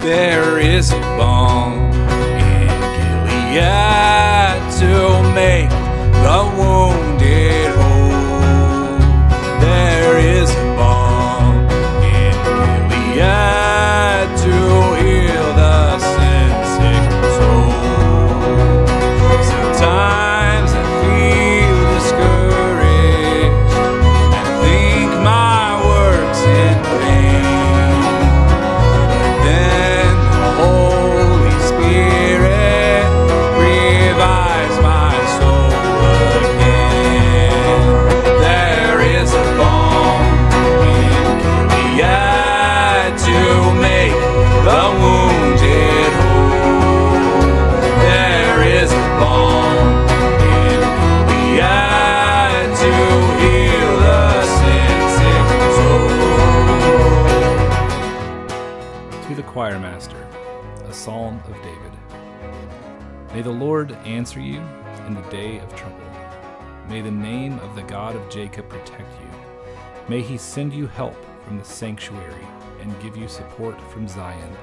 There is a balm in Gilead to make the wounded Lord answer you in the day of trouble. May the name of the God of Jacob protect you. May he send you help from the sanctuary and give you support from Zion.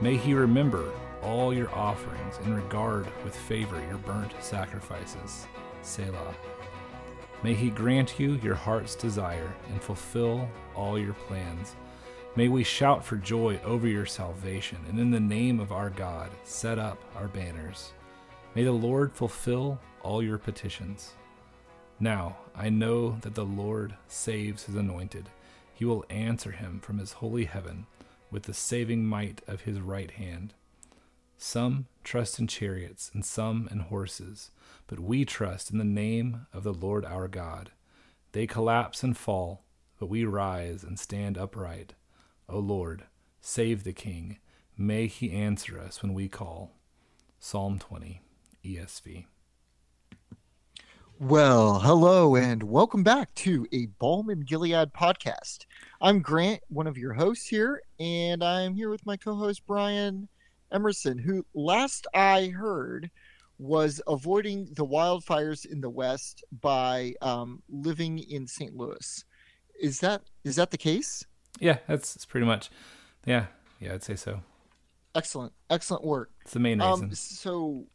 May he remember all your offerings and regard with favor your burnt sacrifices. Selah. May he grant you your heart's desire and fulfill all your plans. May we shout for joy over your salvation, and in the name of our God, set up our banners. May the Lord fulfill all your petitions. Now I know that the Lord saves his anointed. He will answer him from his holy heaven with the saving might of his right hand. Some trust in chariots and some in horses, but we trust in the name of the Lord our God. They collapse and fall, but we rise and stand upright. O Lord, save the King. May he answer us when we call. Psalm 20, ESV. Well, hello and welcome back to a Balm in Gilead podcast. I'm Grant, one of your hosts here, and I'm here with my co-host Brian Emerson, who last I heard was avoiding the wildfires in the west by um, living in St. Louis. Is that is that the case? Yeah, that's, that's pretty much. Yeah, yeah, I'd say so. Excellent, excellent work. It's the main reason. Um, so,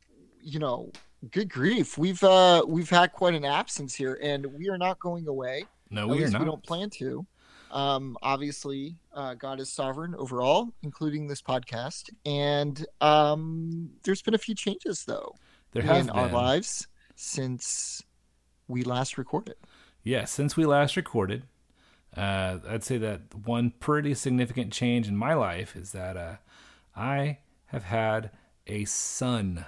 you know, good grief, we've uh, we've had quite an absence here, and we are not going away. no, we are not. we don't plan to. Um, obviously, uh, God is sovereign over all, including this podcast. And um, there's been a few changes, though, there have in our been. lives since we last recorded. Yeah, since we last recorded, uh, I'd say that one pretty significant change in my life is that uh, I have had a son.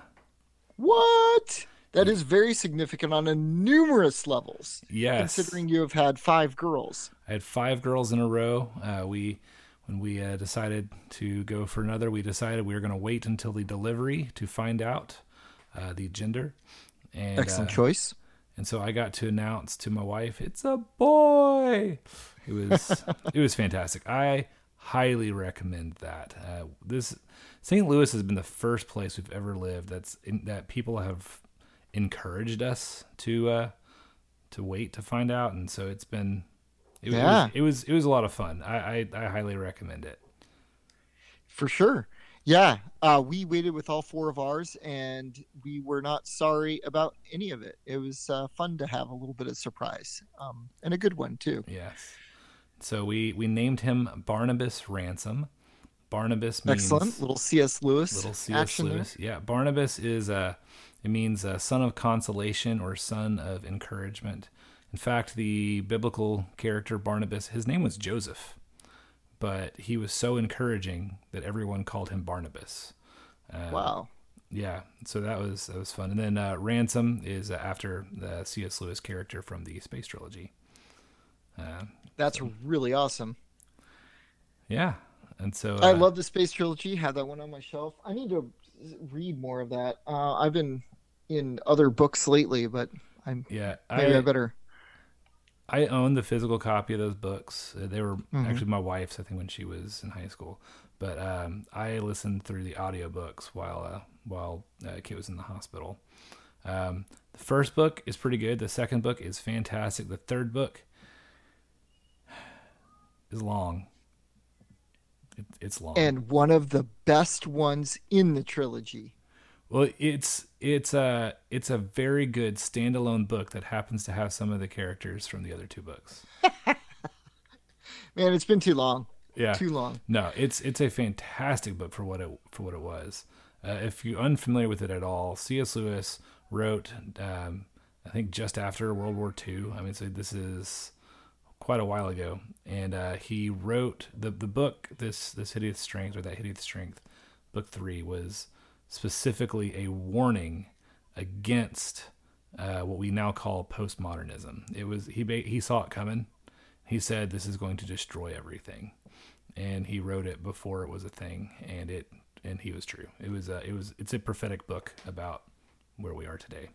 What? That is very significant on a numerous levels, Yes, considering you have had five girls. I had five girls in a row. Uh, we, when we uh, decided to go for another, we decided we were going to wait until the delivery to find out uh, the gender. And, Excellent uh, choice. and so I got to announce to my wife, "It's a boy." It was it was fantastic. I highly recommend that. Uh, this St. Louis has been the first place we've ever lived that's in, that people have encouraged us to uh, to wait to find out, and so it's been it, Yeah. was, it was it was a lot of fun. I, I I highly recommend it. For sure. Yeah, uh, we waited with all four of ours, and we were not sorry about any of it. It was uh, fun to have a little bit of surprise, um, and a good one too. Yes. So we we named him Barnabas Ransom. Barnabas means Excellent, little C.S. Lewis little C.S. action there. Lewis. Yeah, Barnabas is a it means uh, son of consolation or son of encouragement. In fact, the biblical character Barnabas, his name was Joseph, but he was so encouraging that everyone called him Barnabas. Uh, Wow, Yeah, so that was that was fun. And then uh, Ransom is uh, after the C.S. Lewis character from the Space Trilogy. Uh, that's really awesome. yeah, and so I uh, love the space trilogy. Had that one on my shelf. I need to read more of that. Uh, I've been in other books lately, but I'm Yeah, maybe I, I, better. I own the physical copy of those books. Uh, They were Mm-hmm. actually my wife's, I think, when she was in high school. But um, I listened through the audiobooks while uh, while uh, Kit was in the hospital. Um, the first book is pretty good. The second book is fantastic. The third book is long. It, it's long. and one of the best ones in the trilogy. Well, it's it's a it's a very good standalone book that happens to have some of the characters from the other two books. Man, it's been too long. Yeah, Too long. no, it's it's a fantastic book for what it for what it was. Uh, if you're unfamiliar with it at all, C.S. Lewis wrote, um, I think, just after World War II. I mean, so this is quite a while ago, and uh, he wrote the the book. This this hideous strength or that hideous strength, book three was specifically a warning against uh, what we now call postmodernism. It was he he saw it coming. He said this is going to destroy everything, and he wrote it before it was a thing, and it and he was true. It was a, it was it's a prophetic book about where we are today.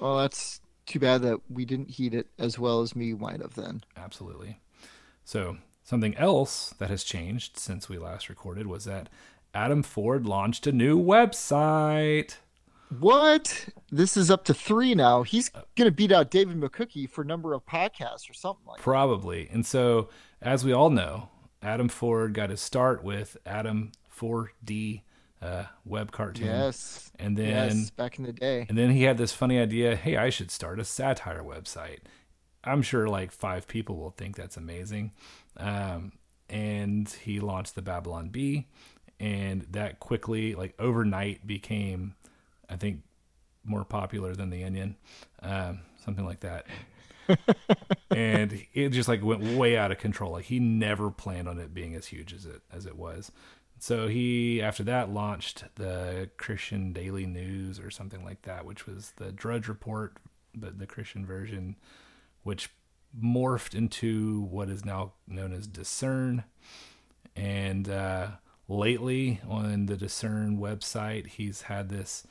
Well, that's too bad that we didn't heed it as well as me might have then. Absolutely. So something else that has changed since we last recorded was that Adam Ford launched a new website. What? This is up to three now. He's uh, gonna beat out David McCookie for number of podcasts or something like. that. Probably. And so, as we all know, Adam Ford got his start with Adam 4D uh, web cartoon. Yes. And then yes, back in the day. and then he had this funny idea, hey, I should start a satire website. I'm sure like five people will think that's amazing. Um, and he launched the Babylon Bee, and that quickly, like overnight, became, I think, more popular than the Onion, um, something like that. and it just like went way out of control. Like he never planned on it being as huge as it as it was. So he after that launched the Christian Daily News or something like that, which was the Drudge Report, but the Christian version, which morphed into what is now known as Discern. And uh, lately on the Discern website, he's had this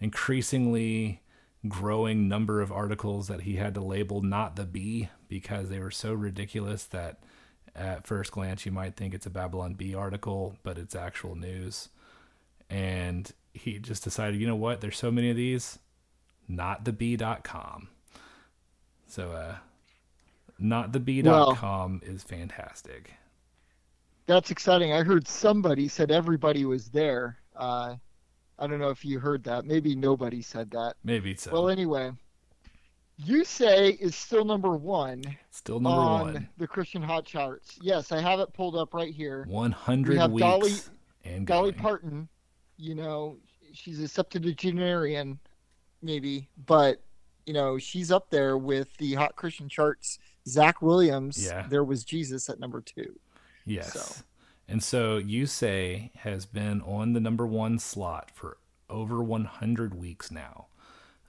increasingly growing number of articles that he had to label not the Bee because they were so ridiculous that at first glance you might think it's a Babylon Bee article, but it's actual news. And he just decided, you know what, there's so many of these, not the Bee.com. So uh not the Bee.com is fantastic. That's exciting. I heard somebody said everybody was there. Uh, I don't know if you heard that. Maybe nobody said that. Maybe so. Well, anyway, you say is still number one Still number one on one. the Christian Hot Charts. Yes, I have it pulled up right here. 100 We have weeks Dolly- and Dolly going. Parton, you know, she's a septuagenarian, maybe, but you know, she's up there with the Hot Christian Charts. Zach Williams, Yeah. there was Jesus at number two. Yes. So. And so you say has been on the number one slot for over 100 weeks now.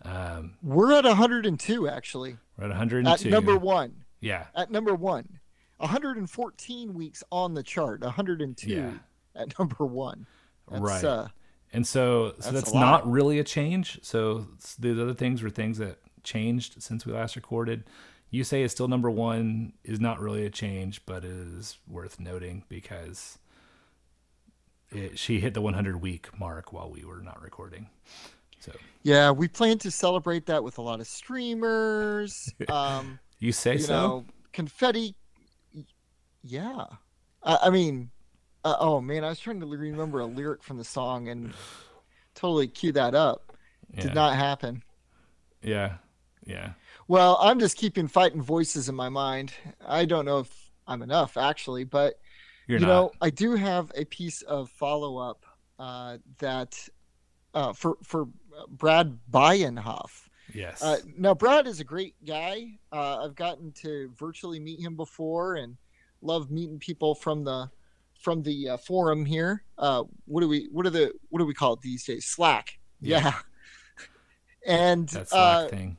Um, We're at 102 actually. we're at 102. At number one. Yeah. At number one. 114 weeks on the chart. 102 Yeah. at number one. That's, Right. Uh, And so, so That's that's, not really a change. So s- the other things were things that changed since we last recorded. You say it's still number one is not really a change, but is worth noting because it, she hit the 100 week mark while we were not recording. So yeah, we plan to celebrate that with a lot of streamers. Um, you say you so? know, confetti. Yeah, I, I mean, uh, oh man, I was trying to remember a lyric from the song and totally cue that up. yeah. Did not happen. Yeah. Yeah. Well, I'm just keeping fighting voices in my mind. I don't know if I'm enough actually, but You're you not. know, I do have a piece of follow up uh, that uh, for for Brad Bayenhoff. yes. Uh, now, Brad is a great guy. Uh, I've gotten to virtually meet him before, and love meeting people from the from the uh, forum here. Uh, what do we what are the what do we call it these days? Slack. Yeah. Yeah. and that uh, Slack thing.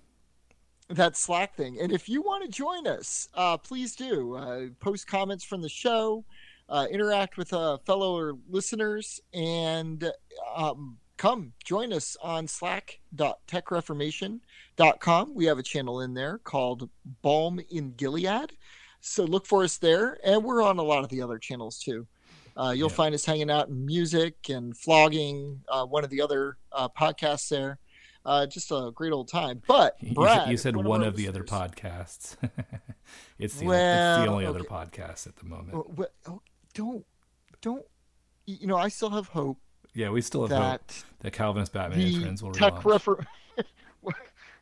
that Slack thing. And if you want to join us, uh, please do. Uh, post comments from the show, uh, interact with uh, fellow listeners, and um, come join us on slack.techreformation.com. We have a channel in there called Balm in Gilead. So look for us there. And we're on a lot of the other channels too. Uh, you'll Yeah. find us hanging out in music and flogging, uh, one of the other uh, podcasts there. Uh, just a great old time. But Brad, said, you said one, one our of the other podcasts. it's the, it's the only other okay. podcast at the moment. Well, oh, don't don't you know I still have hope Yeah, we still have hope that that Calvinist Batman and Friends will tech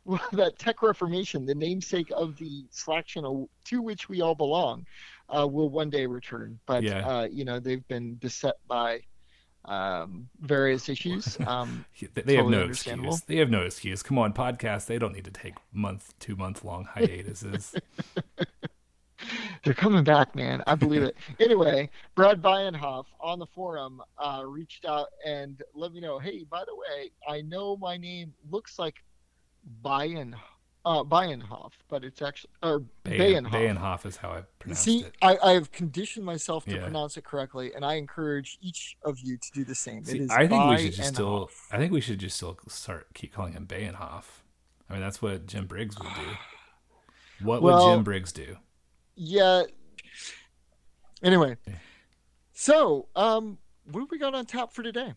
well, that tech reformation, the namesake of the Slack channel to which we all belong, uh, will one day return. But Yeah. uh, you know they've been beset by um, various issues. Um, They, they have no excuse. They have no excuse. Come on, podcast. They don't need to take month, two month long hiatuses. they're coming back, man. I believe it. anyway, Brad Bienhoff on the forum uh, reached out and let me know. Hey, by the way, I know my name looks like Bien. Uh, Bienhoff, but it's actually or Bayen, Bayenhoff. Bayenhoff is how I pronounce See, it. I, I have conditioned myself to Yeah. pronounce it correctly, and I encourage each of you to do the same. See, it is I think we should just still. I think we should just still start keep calling him Bayenhoff. I mean, that's what Jim Briggs would do. What would Jim Briggs do? Yeah. Anyway, so um, what have we got on tap for today?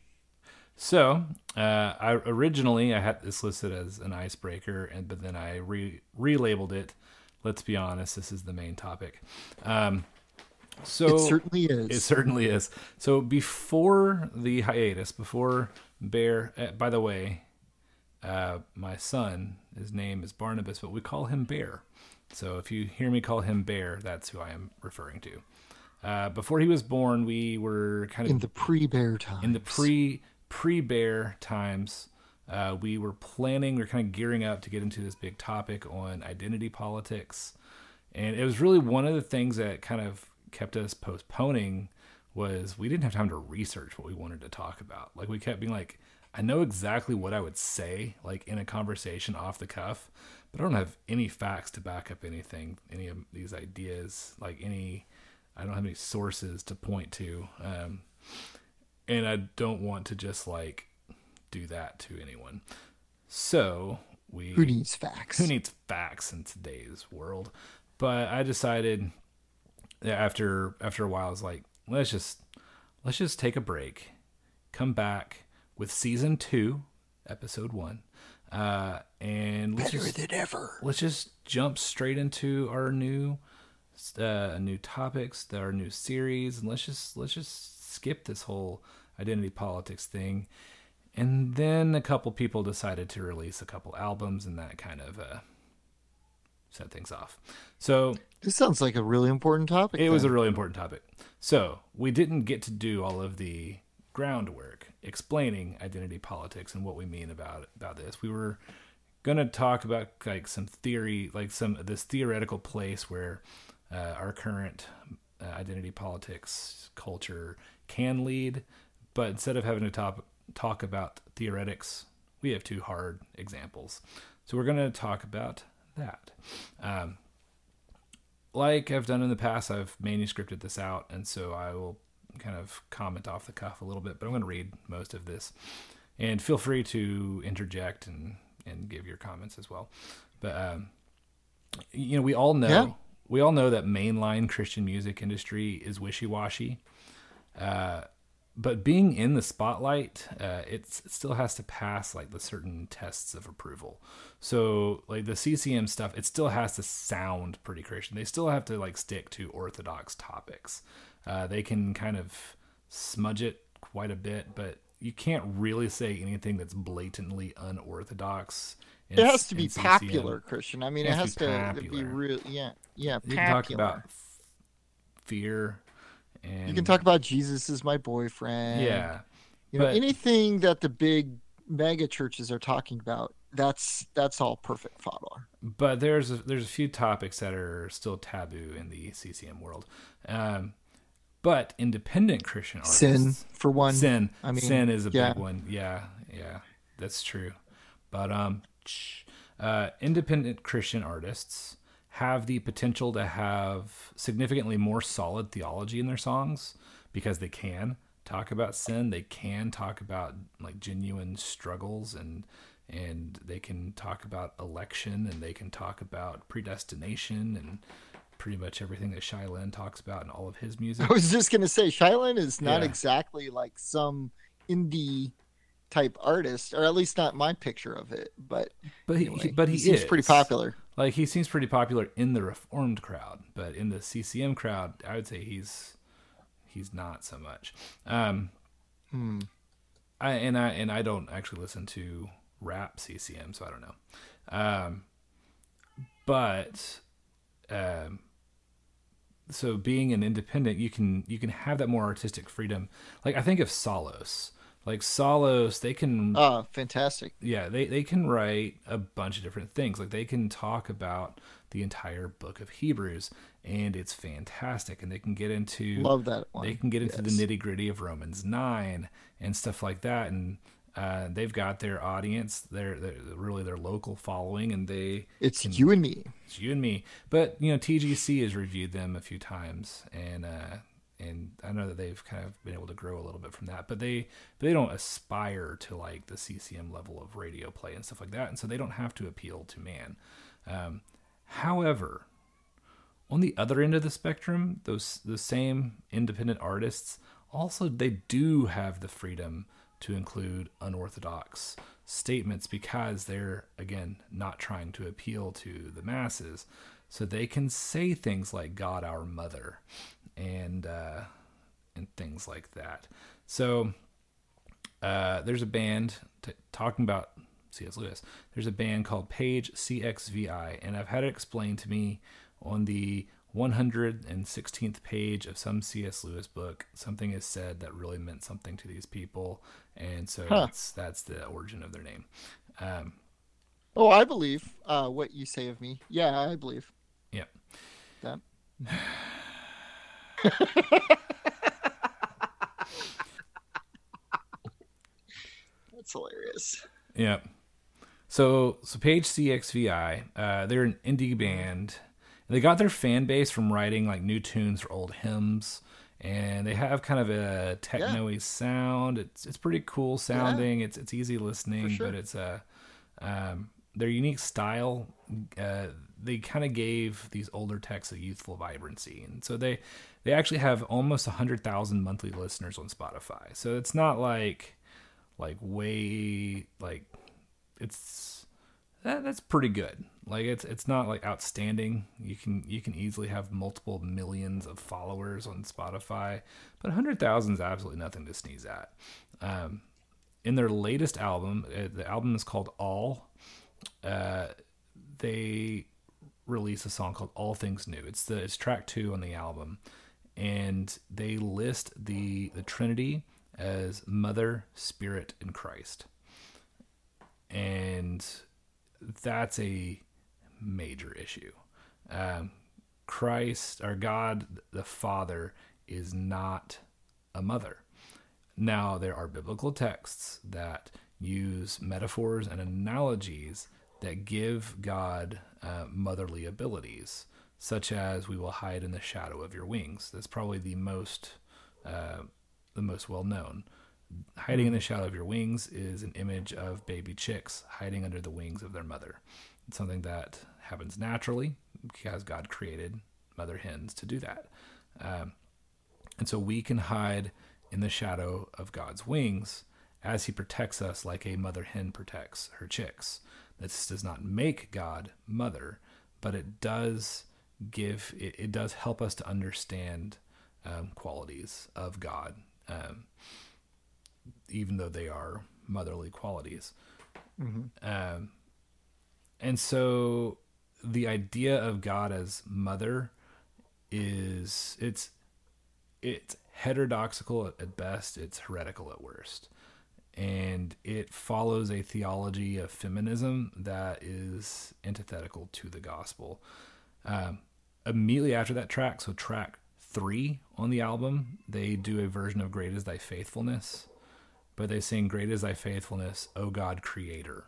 So, uh, I originally I had this listed as an icebreaker, and but then I re relabeled it. Let's be honest, this is the main topic. Um, so it certainly is. It certainly is. So before the hiatus, before Bear. Uh, by the way, uh, my son, his name is Barnabas, but we call him Bear. So if you hear me call him Bear, that's who I am referring to. Uh, before he was born, we were kind of in the pre-bear time. in the pre pre bear times uh, we were planning we were kind of gearing up to get into this big topic on identity politics and it was really one of the things that kind of kept us postponing was we didn't have time to research what we wanted to talk about like we kept being like i know exactly what i would say like in a conversation off the cuff but i don't have any facts to back up anything any of these ideas like any i don't have any sources to point to um, and I don't want to just like do that to anyone. So we Who needs facts? who needs facts in today's world? But I decided after after a while, I was like, let's just let's just take a break, come back with season two, episode one, uh, and let's Better just than ever. let's just jump straight into our new uh, new topics, our new series, and let's just let's just skip this whole identity politics thing. And then a couple people decided to release a couple albums, and that kind of uh, set things off. So This sounds like a really important topic. it was a really important topic. So we didn't get to do all of the groundwork explaining identity politics and what we mean about about this. We were going to talk about like some theory, like some this theoretical place where uh, our current uh, identity politics culture can lead, but instead of having to talk talk about theoretics, we have two hard examples. So we're going to talk about that. Um, like I've done in the past, I've manuscripted this out, and so I will kind of comment off the cuff a little bit, but I'm going to read most of this. And feel free to interject and, and give your comments as well. But, um, you know, we all know. Yeah. We all know that mainline Christian music industry is wishy-washy. Uh, but being in the spotlight, uh, it's, it still has to pass like the certain tests of approval. So like the CCM stuff, it still has to sound pretty Christian. They still have to like stick to orthodox topics. Uh, they can kind of smudge it quite a bit, but you can't really say anything that's blatantly unorthodox. in- It has to be popular, Christian. I mean, It it has has to be be real. Yeah, yeah. You can talk about f- fear, and You can talk about Jesus is my boyfriend. yeah, You know, but- anything that the big mega churches are talking about, that's that's all perfect fodder. but there's a, there's a few topics that are still taboo in the CCM world. Um, but independent Christian artists, Sin for one. sin, I mean, sin is a yeah. big one. Yeah, yeah, that's true. But um, uh, independent Christian artists have the potential to have significantly more solid theology in their songs because they can talk about sin. They can talk about like genuine struggles and and they can talk about election and they can talk about predestination and pretty much everything that Shai Linne talks about in all of his music. I was just gonna say, Shai Linne is not Yeah. exactly like some indie type artist, or at least not my picture of it. But But he, anyway, he- but he, seems is pretty popular. Like he seems pretty popular in the reformed crowd, but in the CCM crowd, I would say he's he's not so much. Um, Hmm. I and I and I don't actually listen to rap CCM, so I don't know. Um, but um, so being an independent, you can you can have that more artistic freedom. Like I think of Solos, like Solos, they can Oh, fantastic. yeah they, they can write a bunch of different things like they can talk about the entire book of hebrews and it's fantastic and they can get into Love that one. they can get into the nitty gritty of romans 9 and stuff like that and uh, they've got their audience their, their really their local following and they It's you and me. it's you and me but you know tgc has reviewed them a few times and uh and I know that they've kind of been able to grow a little bit from that, but they they don't aspire to like the CCM level of radio play and stuff like that, and so they don't have to appeal to man. Um, however, on the other end of the spectrum, those the same independent artists also they do have the freedom to include unorthodox statements because they're again not trying to appeal to the masses so they can say things like god our mother and uh, and things like that so uh, there's a band t- talking about C.S. Lewis. There's a band called Page CXVI, and I've had it explained to me on the 116th page of some C.S. Lewis book. Something is said that really meant something to these people, and so Huh. that's that's the origin of their name. Um, Oh, I believe uh, what you say of me. Yeah, I believe yeah. that. That's hilarious. Yeah. So so Page CXVI, uh, they're an indie band. And they got their fan base from writing like new tunes for old hymns, and they have kind of a techno-y sound. It's it's pretty cool sounding. It's it's easy listening, sure. but it's a um, their unique style. Uh, they kind of gave these older texts a youthful vibrancy, and so they they actually have almost hundred thousand monthly listeners on Spotify. So it's not like like way like it's that, that's pretty good. Like it's it's not like outstanding. You can you can easily have multiple millions of followers on spotify but 100000 is absolutely nothing to sneeze at. Um, in their latest album uh, the album is called all uh, they release a song called all things new. It's the it's track two on the album and they list the the trinity as mother spirit and christ. And that's a major issue. Um, christ our god the father is not a mother. Now there are biblical texts that use metaphors and analogies that give god uh, motherly abilities such as we will hide in the shadow of your wings. That's probably the most uh, the most well known hiding in the shadow of your wings is an image of baby chicks hiding under the wings of their mother. It's something that happens naturally because God created mother hens to do that. Um, and so we can hide in the shadow of God's wings as he protects us like a mother hen protects her chicks. This does not make God mother, but it does give, it, it does help us to understand um, qualities of God. Um, even though they are motherly qualities. Um, and so the idea of God as mother is it's it's heterodoxical at- at best, it's heretical at worst. And it follows a theology of feminism that is antithetical to the gospel. Um, immediately after that track, so track three on the album, they do a version of Great is Thy Faithfulness but they sing great is thy faithfulness o god creator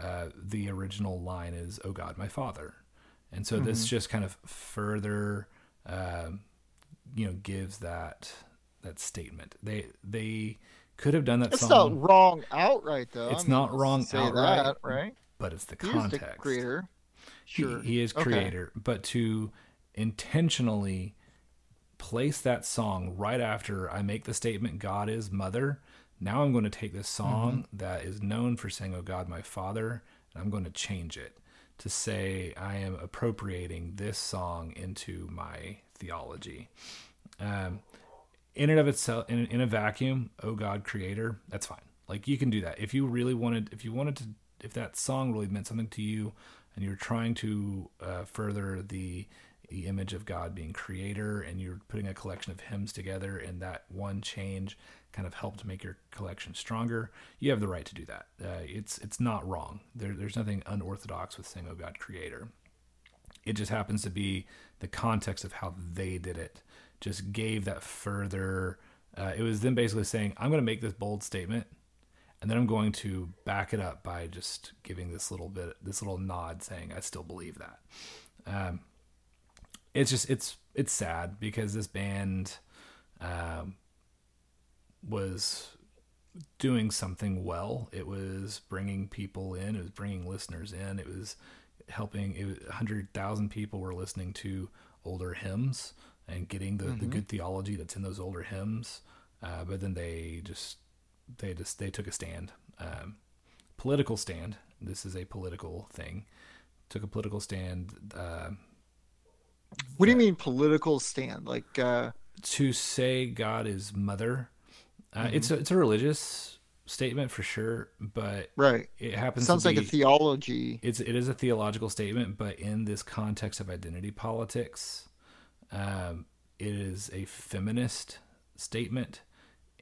uh, the original line is o god my father and so this just kind of further um, you know gives that that statement they they could have done that It's song not wrong outright, though. It's I mean, not wrong outright. that, right? but it's the He is context the creator. He- Sure. He, is Okay. creator, but to intentionally place that song right after I make the statement God is mother, now I'm going to take this song Mm-hmm. that is known for saying oh God my father and I'm going to change it to say I am appropriating this song into my theology. Um, in and of itself, in, in a vacuum, oh God, Creator, that's fine. Like you can do that if you really wanted. If you wanted to, if that song really meant something to you, and you're trying to uh, further the the image of God being creator and you're putting a collection of hymns together and that one change kind of helped make your collection stronger, you have the right to do that. Uh, it's it's not wrong. There, there's nothing unorthodox with saying, "Oh God, Creator." It just happens to be the context of how they did it. Just gave that further. Uh, it was them basically saying, "I'm going to make this bold statement, and then I'm going to back it up by just giving this little bit, this little nod, saying I still believe that." Um, it's just it's it's sad because this band um, was doing something well. It was bringing people in. It was bringing listeners in. It was helping. It hundred thousand people were listening to older hymns and getting the, the good theology that's in those older hymns. Uh, but then they just they just they took a stand, um, political stand. This is a political thing. Took a political stand. Uh, What do you mean political stand? Like, uh, to say God is mother. Uh, It's a, it's a religious statement for sure, but right? it happens. Sounds to like a theology. it's it is a theological statement, but in this context of identity politics, um, it is a feminist statement,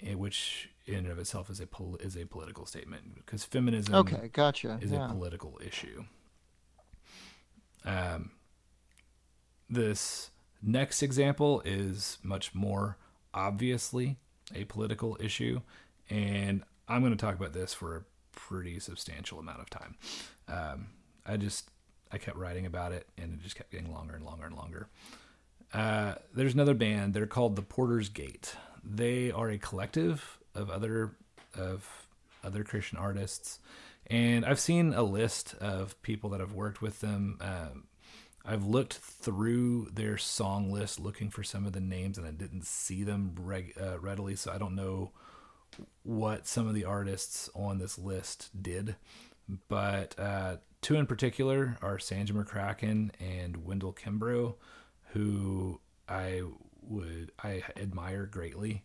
eh, which in and of itself is a pol- is a political statement because feminism Okay, gotcha. is yeah. a political issue. Um, this next example is much more obviously a political issue, and I'm going to talk about this for a pretty substantial amount of time. Um, I just I kept writing about it, and it just kept getting longer and longer and longer. Uh, there's another band. They're called the Porter's Gate. They are a collective of other of other Christian artists, and I've seen a list of people that have worked with them. Um, I've looked through their song list looking for some of the names, and I didn't see them reg- uh, readily, so I don't know what some of the artists on this list did. But uh, two in particular are Sandra McCracken and Wendell Kimbrough, who I would I admire greatly.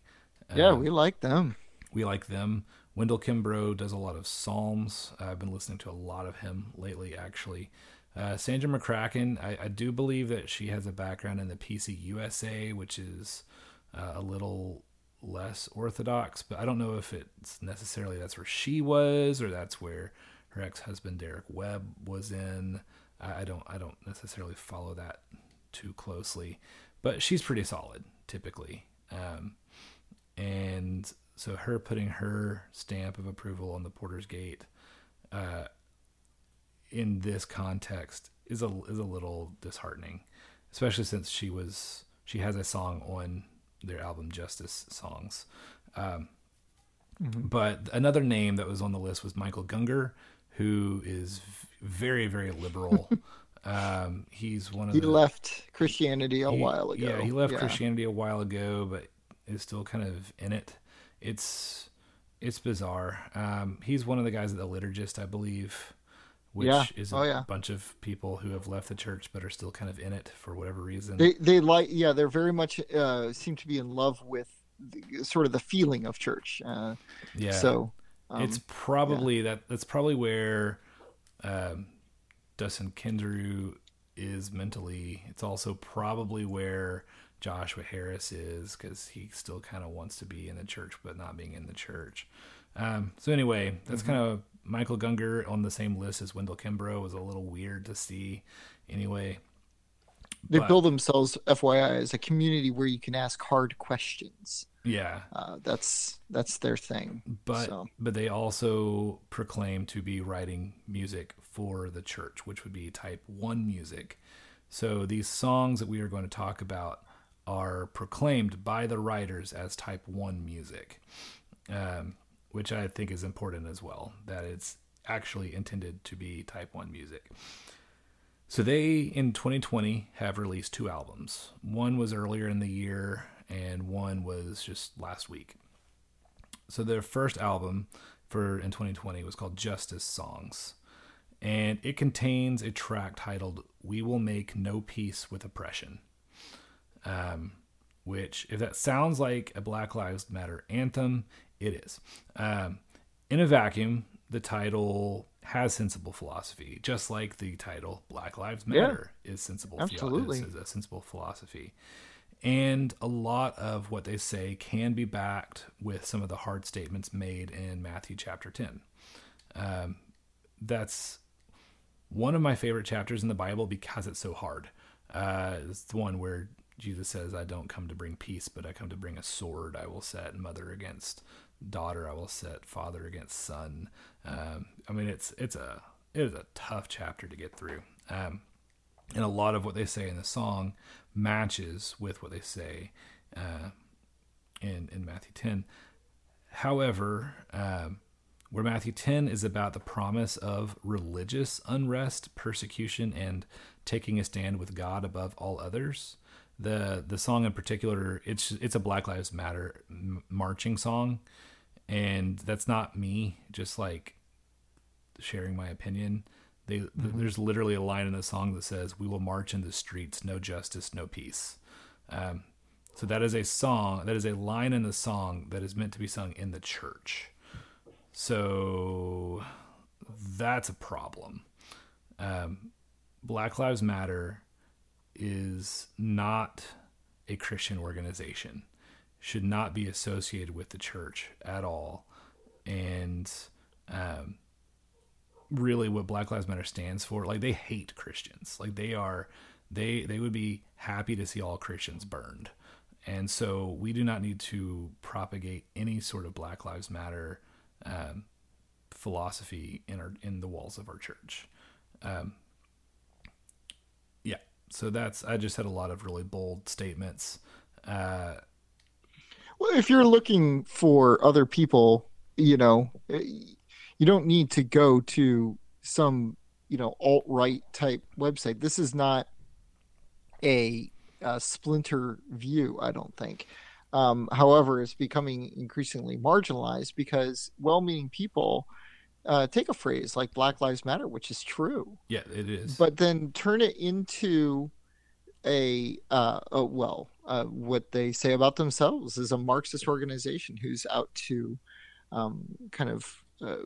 yeah, Um, we like them. we like them. Wendell Kimbrough does a lot of psalms. I've been listening to a lot of him lately, actually. Uh, Sandra McCracken, I, I do believe that she has a background in the PC USA, which is uh, a little less orthodox, but I don't know if it's necessarily that's where she was or that's where her ex-husband Derek Webb was in. I, I don't I don't necessarily follow that too closely, but she's pretty solid typically. Um, and so her putting her stamp of approval on the Porter's Gate uh, in this context is a is a little disheartening, especially since she was she has a song on their album Justice Songs. Um, But another name that was on the list was Michael Gungor, who is v- very very liberal. um, he's one of He the left Christianity a he- while ago. Yeah, he left Christianity a while ago, but is still kind of in it. It's it's bizarre. Um, he's one of the guys at the liturgist, I believe, which Yeah. is a Oh, yeah. bunch of people who have left the church but are still kind of in it for whatever reason. They they like yeah they're very much uh, seem to be in love with the, sort of the feeling of church. Uh, yeah, So um, it's probably that. That's probably where um, Dustin Kensrue is mentally. It's also probably where Joshua Harris is because he still kind of wants to be in the church but not being in the church. Um, so anyway, that's kind of Michael Gungor on the same list as Wendell Kimbrough was a little weird to see. Anyway, they but- build themselves FYI as a community where you can ask hard questions. yeah, Uh, that's that's their thing. but So. but they also proclaim to be writing music for the church, which would be type one music. So these songs that we are going to talk about are proclaimed by the writers as type one music, um, which I think is important as well. That it's actually intended to be type one music. So they in 2020 have released two albums. One was earlier in the year, and one was just last week. So their first album for in 2020 was called Justice Songs, and it contains a track titled "We Will Make No Peace with Oppression." Um, which, if that sounds like a Black Lives Matter anthem, it is. Um, in a vacuum, the title has sensible philosophy, just like the title Black Lives Yeah. Matter is sensible. Absolutely. is a sensible philosophy. And a lot of what they say can be backed with some of the hard statements made in Matthew chapter 10. Um, that's one of my favorite chapters in the Bible because it's so hard. Uh, it's the one where Jesus says, I don't come to bring peace, but I come to bring a sword. I will set mother against daughter. I will set father against son. Um, I mean, it's, it's a, it is a tough chapter to get through. Um, and a lot of what they say in the song matches with what they say uh, in in Matthew 10. However, um, where Matthew 10 is about the promise of religious unrest, persecution, and taking a stand with God above all others, the the song in particular, it's it's a Black Lives Matter marching song, and that's not me just like sharing my opinion. They, th- there's literally a line in the song that says, "We will march in the streets, no justice, no peace." Um, so that is a song. That is a line in the song that is meant to be sung in the church. So that's a problem. Um, Black Lives Matter is not a Christian organization. Should not be associated with the church at all. And um, really what Black Lives Matter stands for. Like they hate Christians. Like they are they they would be happy to see all Christians burned. And so we do not need to propagate any sort of Black Lives Matter um, philosophy in our in the walls of our church. Um, yeah, so that's I just had a lot of really bold statements. Uh, Well, if you're looking for other people, you know, eh, you don't need to go to some, you know, alt right type website. This is not a, uh splinter view, I don't think. Um, however, it's becoming increasingly marginalized because well meaning people uh, take a phrase like Black Lives Matter, which is true, yeah, it is. but then turn it into a, uh, a well, uh, what they say about themselves is a Marxist organization who's out to um, kind of uh,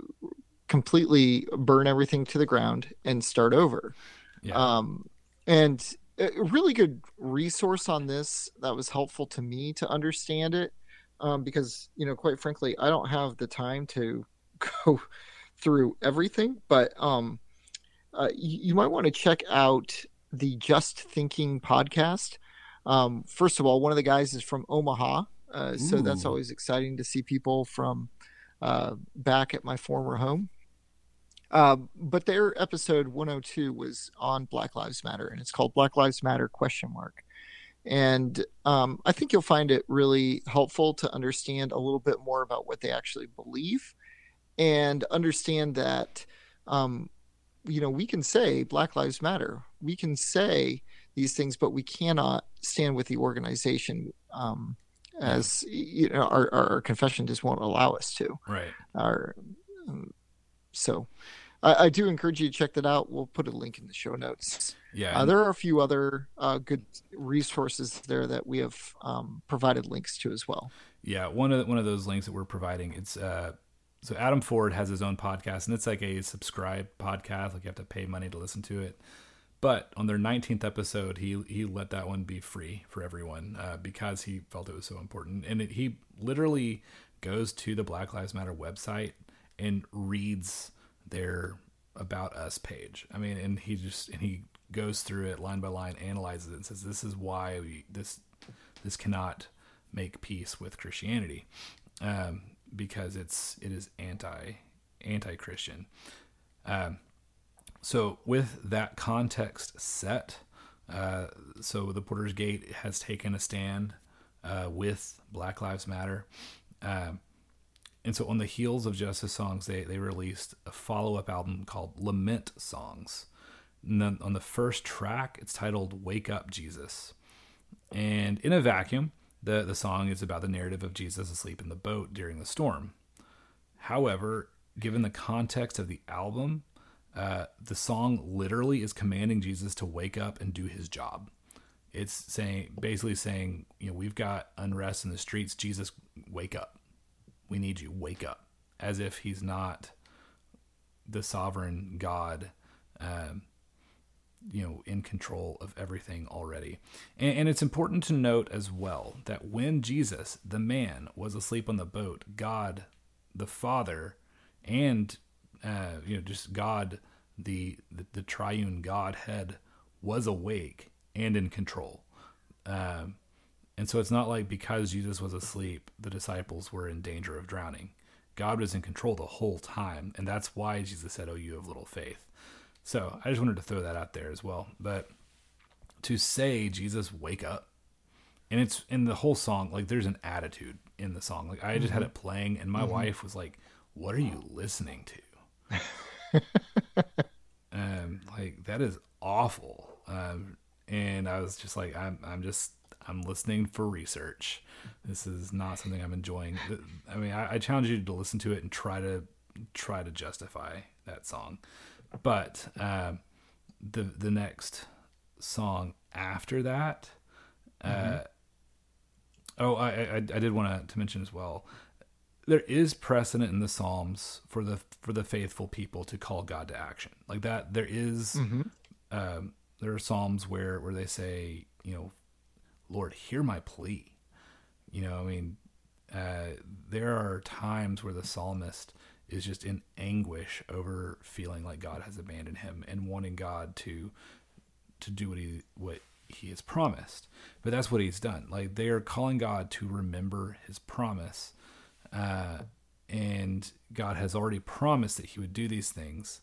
completely burn everything to the ground and start over. yeah, Um, and a really good resource on this that was helpful to me to understand it um, because you know quite frankly i don't have the time to go through everything but um, uh, you, you might want to check out the just thinking podcast. Um, first of all one of the guys is from omaha uh, so that's always exciting to see people from uh, back at my former home. Um, but their episode 102 was on Black Lives Matter, and it's called Black Lives Matter question mark. And um, I think you'll find it really helpful to understand a little bit more about what they actually believe, and understand that, um, you know, we can say Black Lives Matter, we can say these things, but we cannot stand with the organization. Um, as you know, our, our, confession just won't allow us to right. our um, so I, I do encourage you to check that out we'll put a link in the show notes Yeah, uh, there are a few other uh, good resources there that we have um, provided links to as well Yeah, one of one of those links that we're providing. It's uh, so Adam Ford has his own podcast, and it's like a subscribe podcast. Like you have to pay money to listen to it. But on their 19th episode, he he let that one be free for everyone uh, because he felt it was so important. And it, he literally goes to the Black Lives Matter website and reads their about us page. I mean, and he just and he goes through it line by line, analyzes it, and says this is why we this this cannot make peace with Christianity um, because it's it is anti anti Christian. Um, so with that context set, uh, so the Porter's Gate has taken a stand uh, with Black Lives Matter. Um, and so on the heels of Justice Songs, they, they released a follow up album called Lament Songs. And then on the first track, it's titled Wake Up Jesus. And in a vacuum, the, the song is about the narrative of Jesus asleep in the boat during the storm. However, given the context of the album, uh, the song literally is commanding Jesus to wake up and do his job. it's saying basically saying, you know, we've got unrest in the streets. Jesus, wake up. We need you. Wake up. As if he's not the sovereign God, um, you know, in control of everything already. And, and it's important to note as well that when Jesus, the man, was asleep on the boat, God, the Father, and uh, you know, just God, the, the the triune Godhead, was awake and in control. Um, and so it's not like because Jesus was asleep, the disciples were in danger of drowning. God was in control the whole time, and that's why Jesus said, "Oh, you have little faith." So I just wanted to throw that out there as well. But to say Jesus, wake up, and it's in the whole song. Like there's an attitude in the song. Like I just had it playing, and my wife was like, "What are you listening to?" um, like that is awful. Um, and I was just like, I'm, I'm just, I'm listening for research. This is not something I'm enjoying. I mean, I, I challenge you to listen to it and try to, try to justify that song. But um, the the next song after that, uh, oh, I, I I did want to mention as well. There is precedent in the Psalms for the for the faithful people to call God to action like that. There is, um, there are psalms where where they say, you know, Lord, hear my plea. You know, I mean, uh, there are times where the psalmist is just in anguish over feeling like God has abandoned him and wanting God to to do what he what he has promised. But that's what he's done. Like they are calling God to remember his promise. Uh, and God has already promised that he would do these things.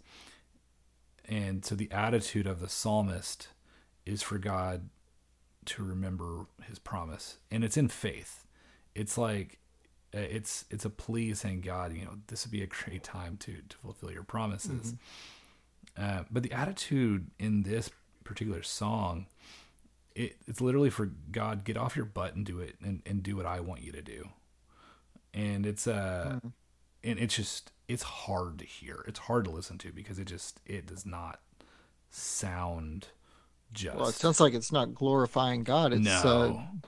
And so the attitude of the psalmist is for God to remember his promise. And it's in faith. It's like uh, it's it's a plea saying, God, you know, this would be a great time to to fulfill your promises. Uh, but the attitude in this particular song, it, it's literally for God, get off your butt and do it, and, and do what I want you to do. And it's uh, and it's just it's hard to hear. It's hard to listen to because it just it does not sound just. Well, it sounds like it's not glorifying God. It's no, uh,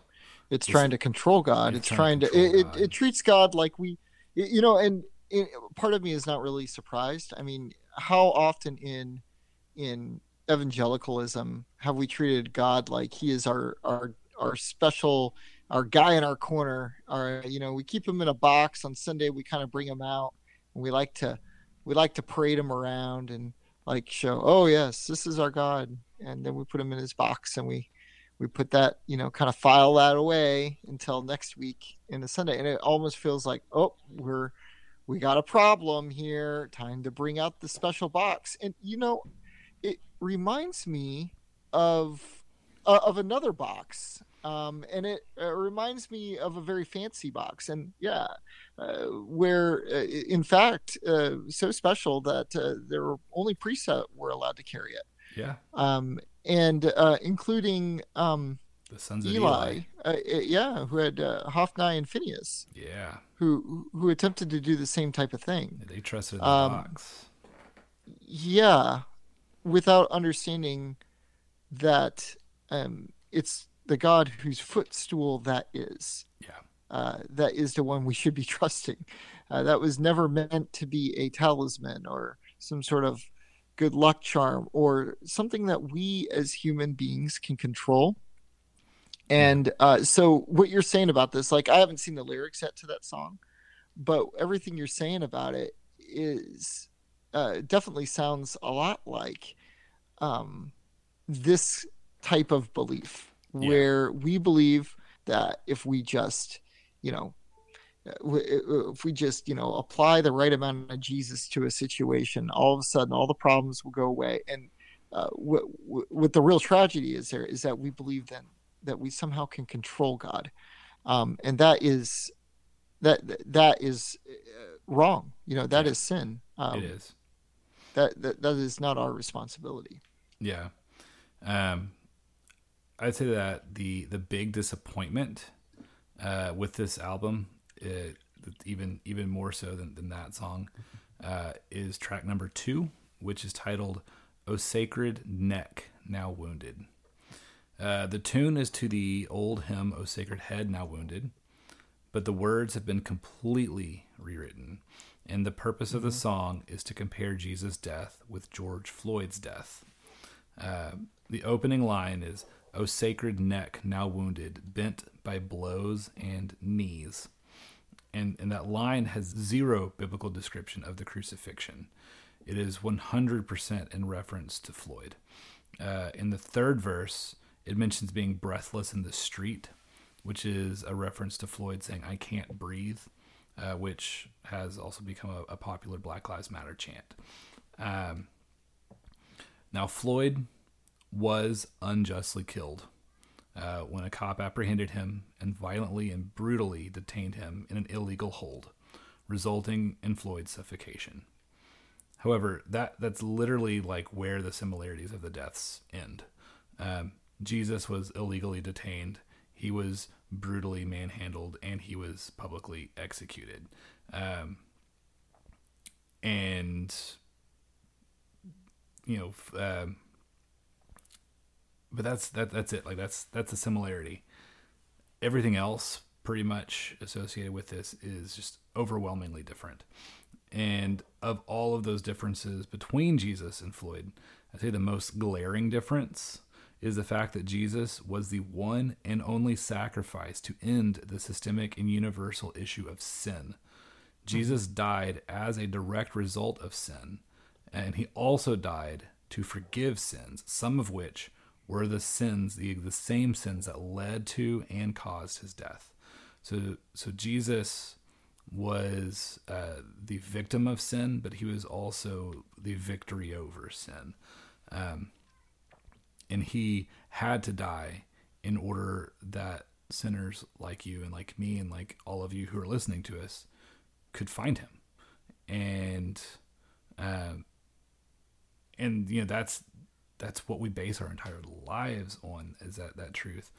it's trying to control God. it's It's, trying trying to. It, it, it treats God like we, you know, and it, part of me is not really surprised. I mean, how often in in evangelicalism have we treated God like He is our our our special our guy in our corner? Our you know, we keep him in a box on Sunday. We kind of bring him out, and we like to we like to parade him around and like show, oh yes, this is our God, and then we put him in his box and we we put that you know kind of file that away until next week in the sunday and it almost feels like oh we're we got a problem here time to bring out the special box and you know it reminds me of uh, of another box um, and it uh, reminds me of a very fancy box and yeah uh, where uh, in fact uh, so special that uh, there were only priests that were allowed to carry it yeah, um, and uh, including um, the sons of Eli, Eli. yeah, who had uh, Hophni and Phineas, Yeah, who who attempted to do the same type of thing. they trusted the Um, box. Yeah, without understanding that um, it's the God whose footstool that is. Yeah, Uh, that is the one we should be trusting. Uh, that was never meant to be a talisman or some sort of good luck charm or something that we as human beings can control. And uh, so, what you're saying about this, like, I haven't seen the lyrics yet to that song, but everything you're saying about it is uh, definitely sounds a lot like um, this type of belief Yeah. where we believe that if we just, you know, uh, if we just, you know, apply the right amount of Jesus to a situation, all of a sudden all the problems will go away. And uh, what, what the real tragedy is there is that we believe then that we somehow can control God, um, and that is that that is uh, wrong. You know, that Yeah. is sin. Um, it is. That, that that is not our responsibility. Yeah. Um, I'd say that the the big disappointment uh, with this album, uh, even even more so than, than that song, uh, is track number two, which is titled "O Sacred Neck Now Wounded." Uh, the tune is to the old hymn, O Sacred Head, Now Wounded, but the words have been completely rewritten. And the purpose of the song is to compare Jesus' death with George Floyd's death. Uh, the opening line is, O sacred neck, now wounded, bent by blows and knees. And, and that line has zero biblical description of the crucifixion. It is 100% in reference to Floyd. Uh, in the third verse, it mentions being breathless in the street, which is a reference to Floyd saying, I can't breathe, uh, which has also become a, a, popular Black Lives Matter chant. Um, now, Floyd was unjustly killed uh, when a cop apprehended him and violently and brutally detained him in an illegal hold, resulting in Floyd's suffocation. However, that that's literally like where the similarities of the deaths end. Um, Jesus was illegally detained. He was brutally manhandled, and he was publicly executed. Um, and you know, um, but that's that that's it. Like that's that's a similarity. Everything else, pretty much associated with this, is just overwhelmingly different. And of all of those differences between Jesus and Floyd, I'd say the most glaring difference is the fact that Jesus was the one and only sacrifice to end the systemic and universal issue of sin. Jesus died as a direct result of sin, and he also died to forgive sins, some of which were the sins, the, the same sins that led to and caused his death. So, so Jesus was uh, the victim of sin, but he was also the victory over sin. Um, and he had to die in order that sinners like you and like me and like all of you who are listening to us could find him and um and you know that's that's what we base our entire lives on is that that truth.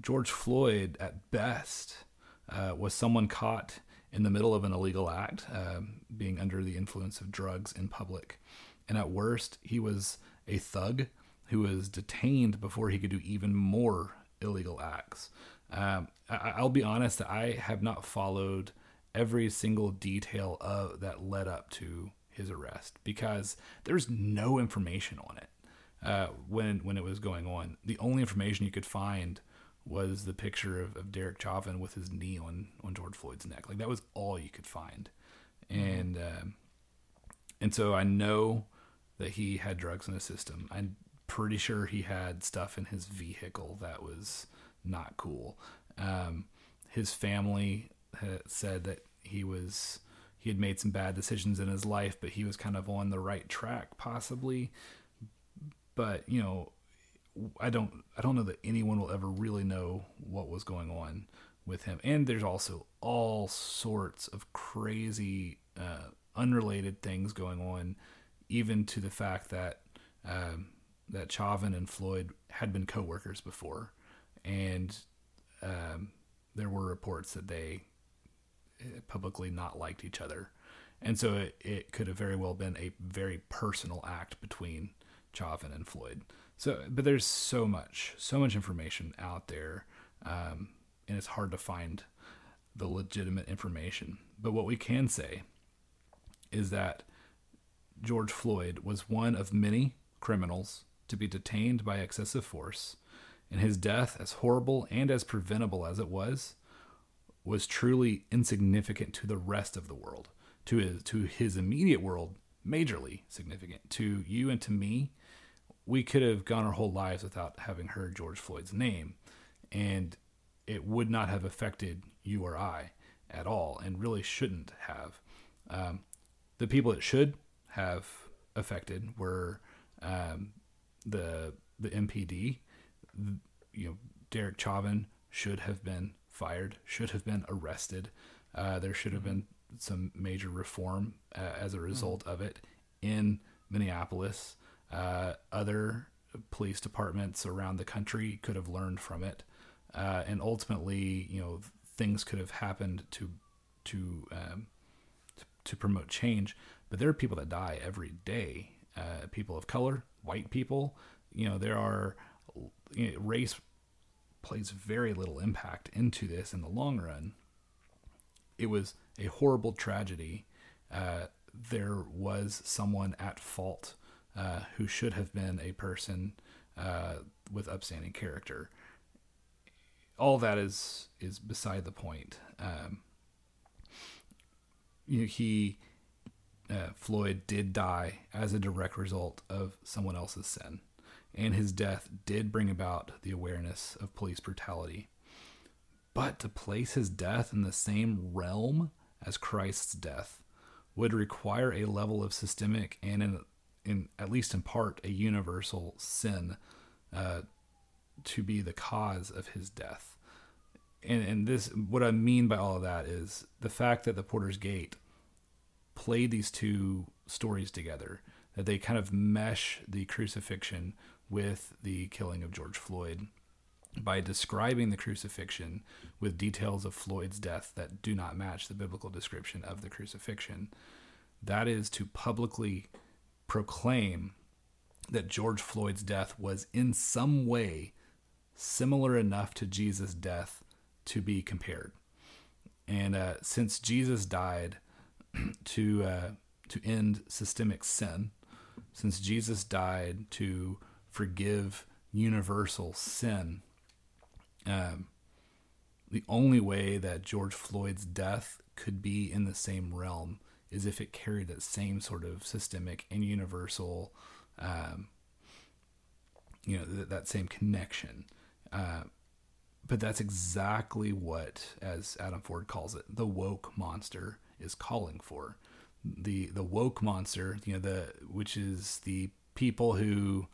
George floyd at best uh, was someone caught in the middle of an illegal act um, being under the influence of drugs in public. And at worst he was a thug who was detained before he could do even more illegal acts. Um, I, will be honest that I have not followed every single detail of that led up to his arrest because there's no information on it uh, when when it was going on. The only information you could find was the picture of, of Derek Chauvin with his knee on on George Floyd's neck. Like that was all you could find, and um, and so I know that he had drugs in his system. I'm pretty sure he had stuff in his vehicle that was not cool. Um, his family said that he was he had made some bad decisions in his life, but he was kind of on the right track, possibly. But you know, I don't I don't know that anyone will ever really know what was going on with him. And there's also all sorts of crazy, uh, unrelated things going on, even to the fact that um, that Chauvin and Floyd had been coworkers before, and um, there were reports that they eh, publicly not liked each other, and so it, it could have very well been a very personal act between Chauvin and Floyd. So, but there's so much, so much information out there, um, and it's hard to find the legitimate information. But what we can say is that George Floyd was one of many criminals to be detained by excessive force, and his death, as horrible and as preventable as it was, was truly insignificant to the rest of the world. To his, to his immediate world, majorly significant. To you and to me, we could have gone our whole lives without having heard George Floyd's name, and it would not have affected you or I at all, and really shouldn't have. Um, the people it should have affected were um, the the MPD, you know, Derek Chauvin should have been fired, should have been arrested. Uh, there should have been some major reform uh, as a result of it in Minneapolis. Uh, other police departments around the country could have learned from it, uh, and ultimately, you know, things could have happened to to um, to, to promote change. But there are people that die every day, uh, people of color, white people. You know, there are you know, race plays very little impact into this in the long run. It was a horrible tragedy. Uh, there was someone at fault uh, who should have been a person uh, with upstanding character. All that is is beside the point. Um, you know, he uh, Floyd did die as a direct result of someone else's sin, and his death did bring about the awareness of police brutality. But to place his death in the same realm as Christ's death would require a level of systemic and, in, in at least in part, a universal sin uh, to be the cause of his death. And, and this, what I mean by all of that is the fact that the Porter's Gate played these two stories together, that they kind of mesh the crucifixion with the killing of George Floyd by describing the crucifixion with details of Floyd's death that do not match the biblical description of the crucifixion. That is to publicly proclaim that George Floyd's death was in some way similar enough to Jesus' death to be compared. And uh, since Jesus died to uh, to end systemic sin, since Jesus died to forgive universal sin, um, the only way that George Floyd's death could be in the same realm is if it carried that same sort of systemic and universal, um, you know, th- that same connection. Uh, but that's exactly what, as Adam Ford calls it, the woke monster is calling for. The the woke monster, you know, the which is the people who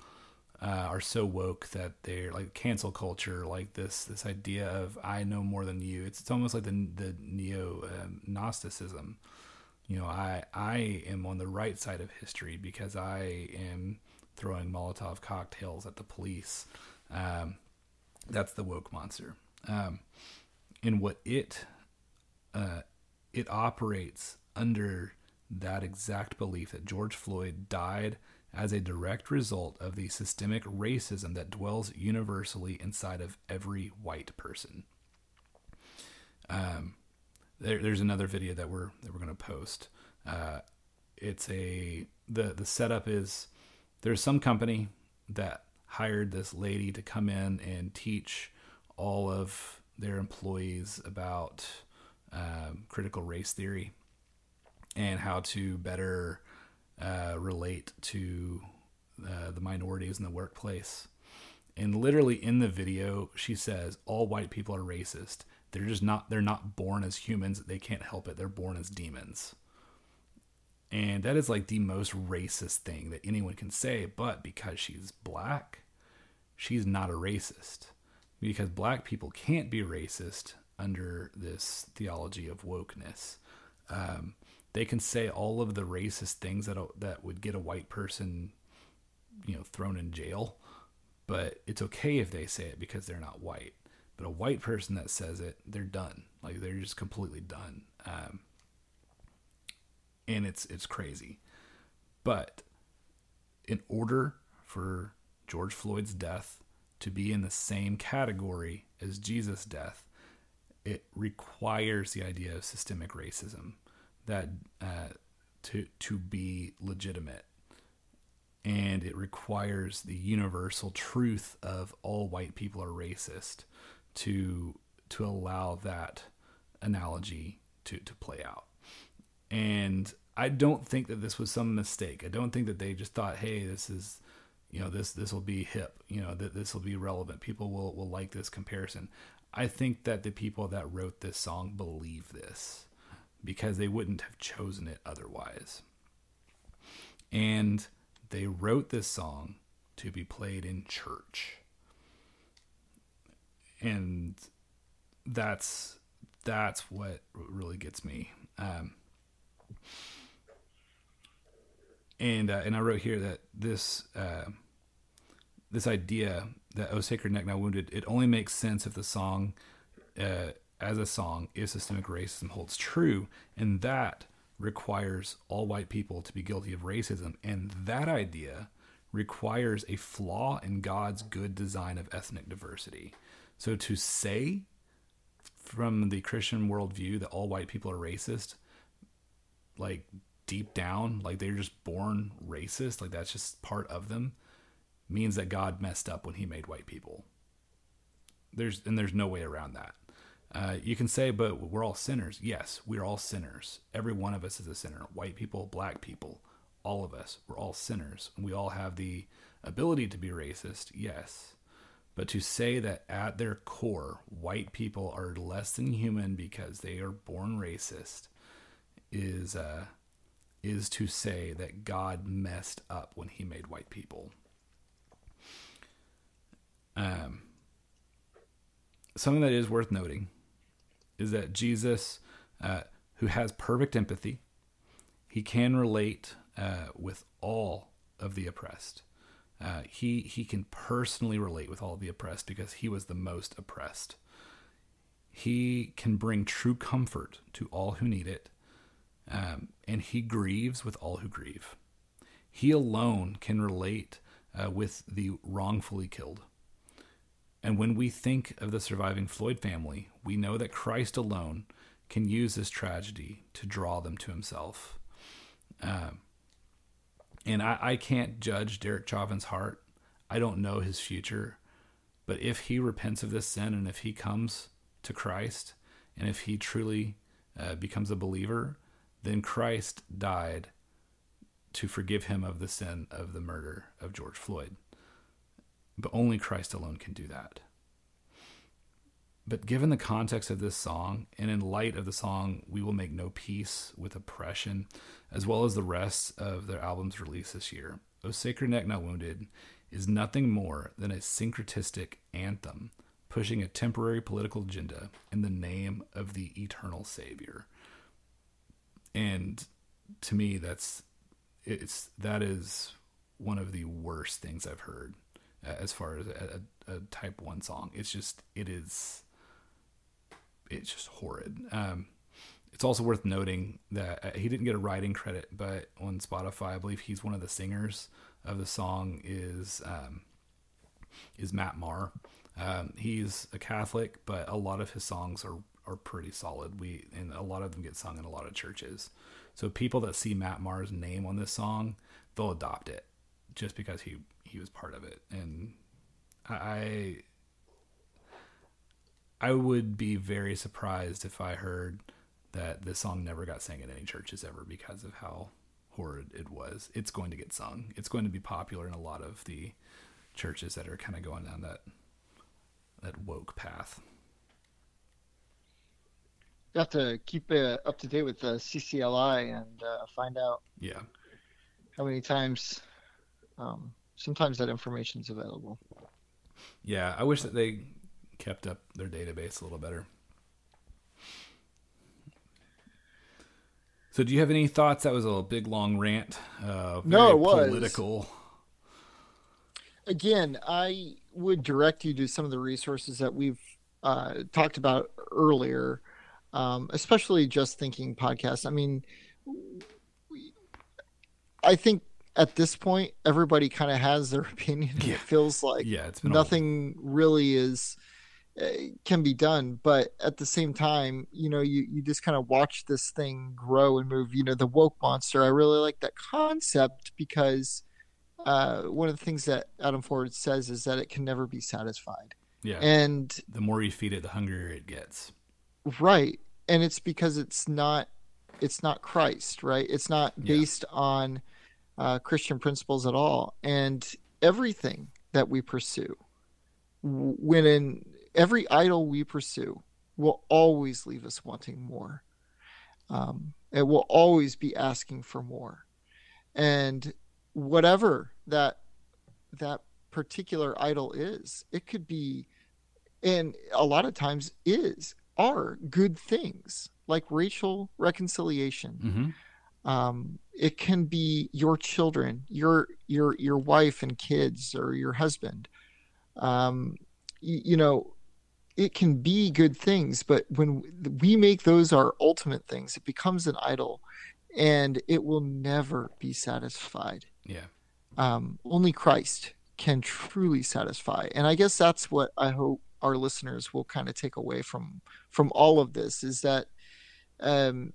uh, are so woke that they're like cancel culture, like this this idea of I know more than you. It's, it's almost like the the neo um, Gnosticism. You know, I I am on the right side of history because I am throwing Molotov cocktails at the police. Um, that's the woke monster. Um, and what it uh, it operates under that exact belief that George Floyd died as a direct result of the systemic racism that dwells universally inside of every white person. Um, there, there's another video that we're that we're to post. Uh, it's a the the setup is there's some company that hired this lady to come in and teach all of their employees about um, critical race theory and how to better uh, relate to uh, the minorities in the workplace. And literally in the video, she says all white people are racist. They're just not. They're not born as humans. They can't help it. They're born as demons. And that is like the most racist thing that anyone can say. But because she's black, she's not a racist. Because black people can't be racist under this theology of wokeness. Um, they can say all of the racist things that that would get a white person, you know, thrown in jail, but it's okay if they say it because they're not white. But a white person that says it, they're done. Like they're just completely done. Um, and it's it's crazy. But in order for George Floyd's death to be in the same category as Jesus' death, it requires the idea of systemic racism that uh, to to be legitimate, and it requires the universal truth of all white people are racist to to allow that analogy to to play out. And I don't think that this was some mistake. I don't think that they just thought, "Hey, this is." You know this this will be hip. You know that this will be relevant. People will will like this comparison. I think that the people that wrote this song believe this because they wouldn't have chosen it otherwise. And they wrote this song to be played in church. And that's that's what really gets me. Um, and uh, and I wrote here that this uh, this idea that "Oh Sacred Neck Now Wounded" it only makes sense if the song uh, as a song if systemic racism holds true, and that requires all white people to be guilty of racism, and that idea requires a flaw in God's good design of ethnic diversity. So to say from the Christian worldview that all white people are racist, like deep down, like they're just born racist, like that's just part of them, means that God messed up when he made white people. There's and there's no way around that. Uh, you can say, but we're all sinners. Yes, we're all sinners. Every one of us is a sinner. White people, black people, all of us, we're all sinners. We all have the ability to be racist, yes. But to say that at their core, white people are less than human because they are born racist is uh, is to say that God messed up when He made white people. Um, something that is worth noting is that Jesus, uh, who has perfect empathy, he can relate uh, with all of the oppressed. Uh, he he can personally relate with all the oppressed because he was the most oppressed. He can bring true comfort to all who need it, um, and he grieves with all who grieve. He alone can relate uh, with the wrongfully killed. And when we think of the surviving Floyd family, we know that Christ alone can use this tragedy to draw them to himself. Um, and I, I can't judge Derek Chauvin's heart. I don't know his future. But if he repents of this sin and if he comes to Christ and if he truly uh, becomes a believer, then Christ died to forgive him of the sin of the murder of George Floyd. But only Christ alone can do that. But given the context of this song, and in light of the song We Will Make No Peace with Oppression, as well as the rest of their albums released this year, O Sacred Neck Not Wounded is nothing more than a syncretistic anthem pushing a temporary political agenda in the name of the eternal Savior. And to me, that's it's that is one of the worst things I've heard uh, as far as a, a, a type one song. It's just it is it's just horrid. Um, it's also worth noting that uh, he didn't get a writing credit, but on Spotify, I believe he's one of the singers of the song. Is um, is Matt Maher? Um, he's a Catholic, but a lot of his songs are are pretty solid. We and a lot of them get sung in a lot of churches. So people that see Matt Maher's name on this song, they'll adopt it just because he he was part of it. And I I would be very surprised if I heard that this song never got sang in any churches ever because of how horrid it was. It's going to get sung. It's going to be popular in a lot of the churches that are kind of going down that that woke path. You have to keep uh, up to date with the CCLI and uh, find out. Yeah. How many times? Um, sometimes that information is available. Yeah, I wish that they kept up their database a little better. So, do you have any thoughts? That was a big long rant. Uh, no, it was political. Again, I would direct you to some of the resources that we've uh, talked about earlier, um, especially just thinking podcasts. I mean, I think at this point, everybody kind of has their opinion. Yeah. It feels like yeah, it's nothing really is can be done but at the same time you know you, you just kind of watch this thing grow and move. You know the woke monster i really like that concept because uh, one of the things that adam ford says is that it can never be satisfied. Yeah. And the more you feed it the hungrier it gets. Right. And it's because it's not it's not christ right? It's not based yeah. on uh, christian principles at all. And everything that we pursue when in every idol we pursue will always leave us wanting more. Um, it will always be asking for more, and whatever that that particular idol is, it could be, and a lot of times is are good things like racial reconciliation. Mm-hmm. Um, it can be your children, your your your wife and kids, or your husband. Um, you, you know, it can be good things, but when we make those our ultimate things, it becomes an idol and it will never be satisfied. Yeah. um, only Christ can truly satisfy. And I guess that's what I hope our listeners will kind of take away from from all of this is that um,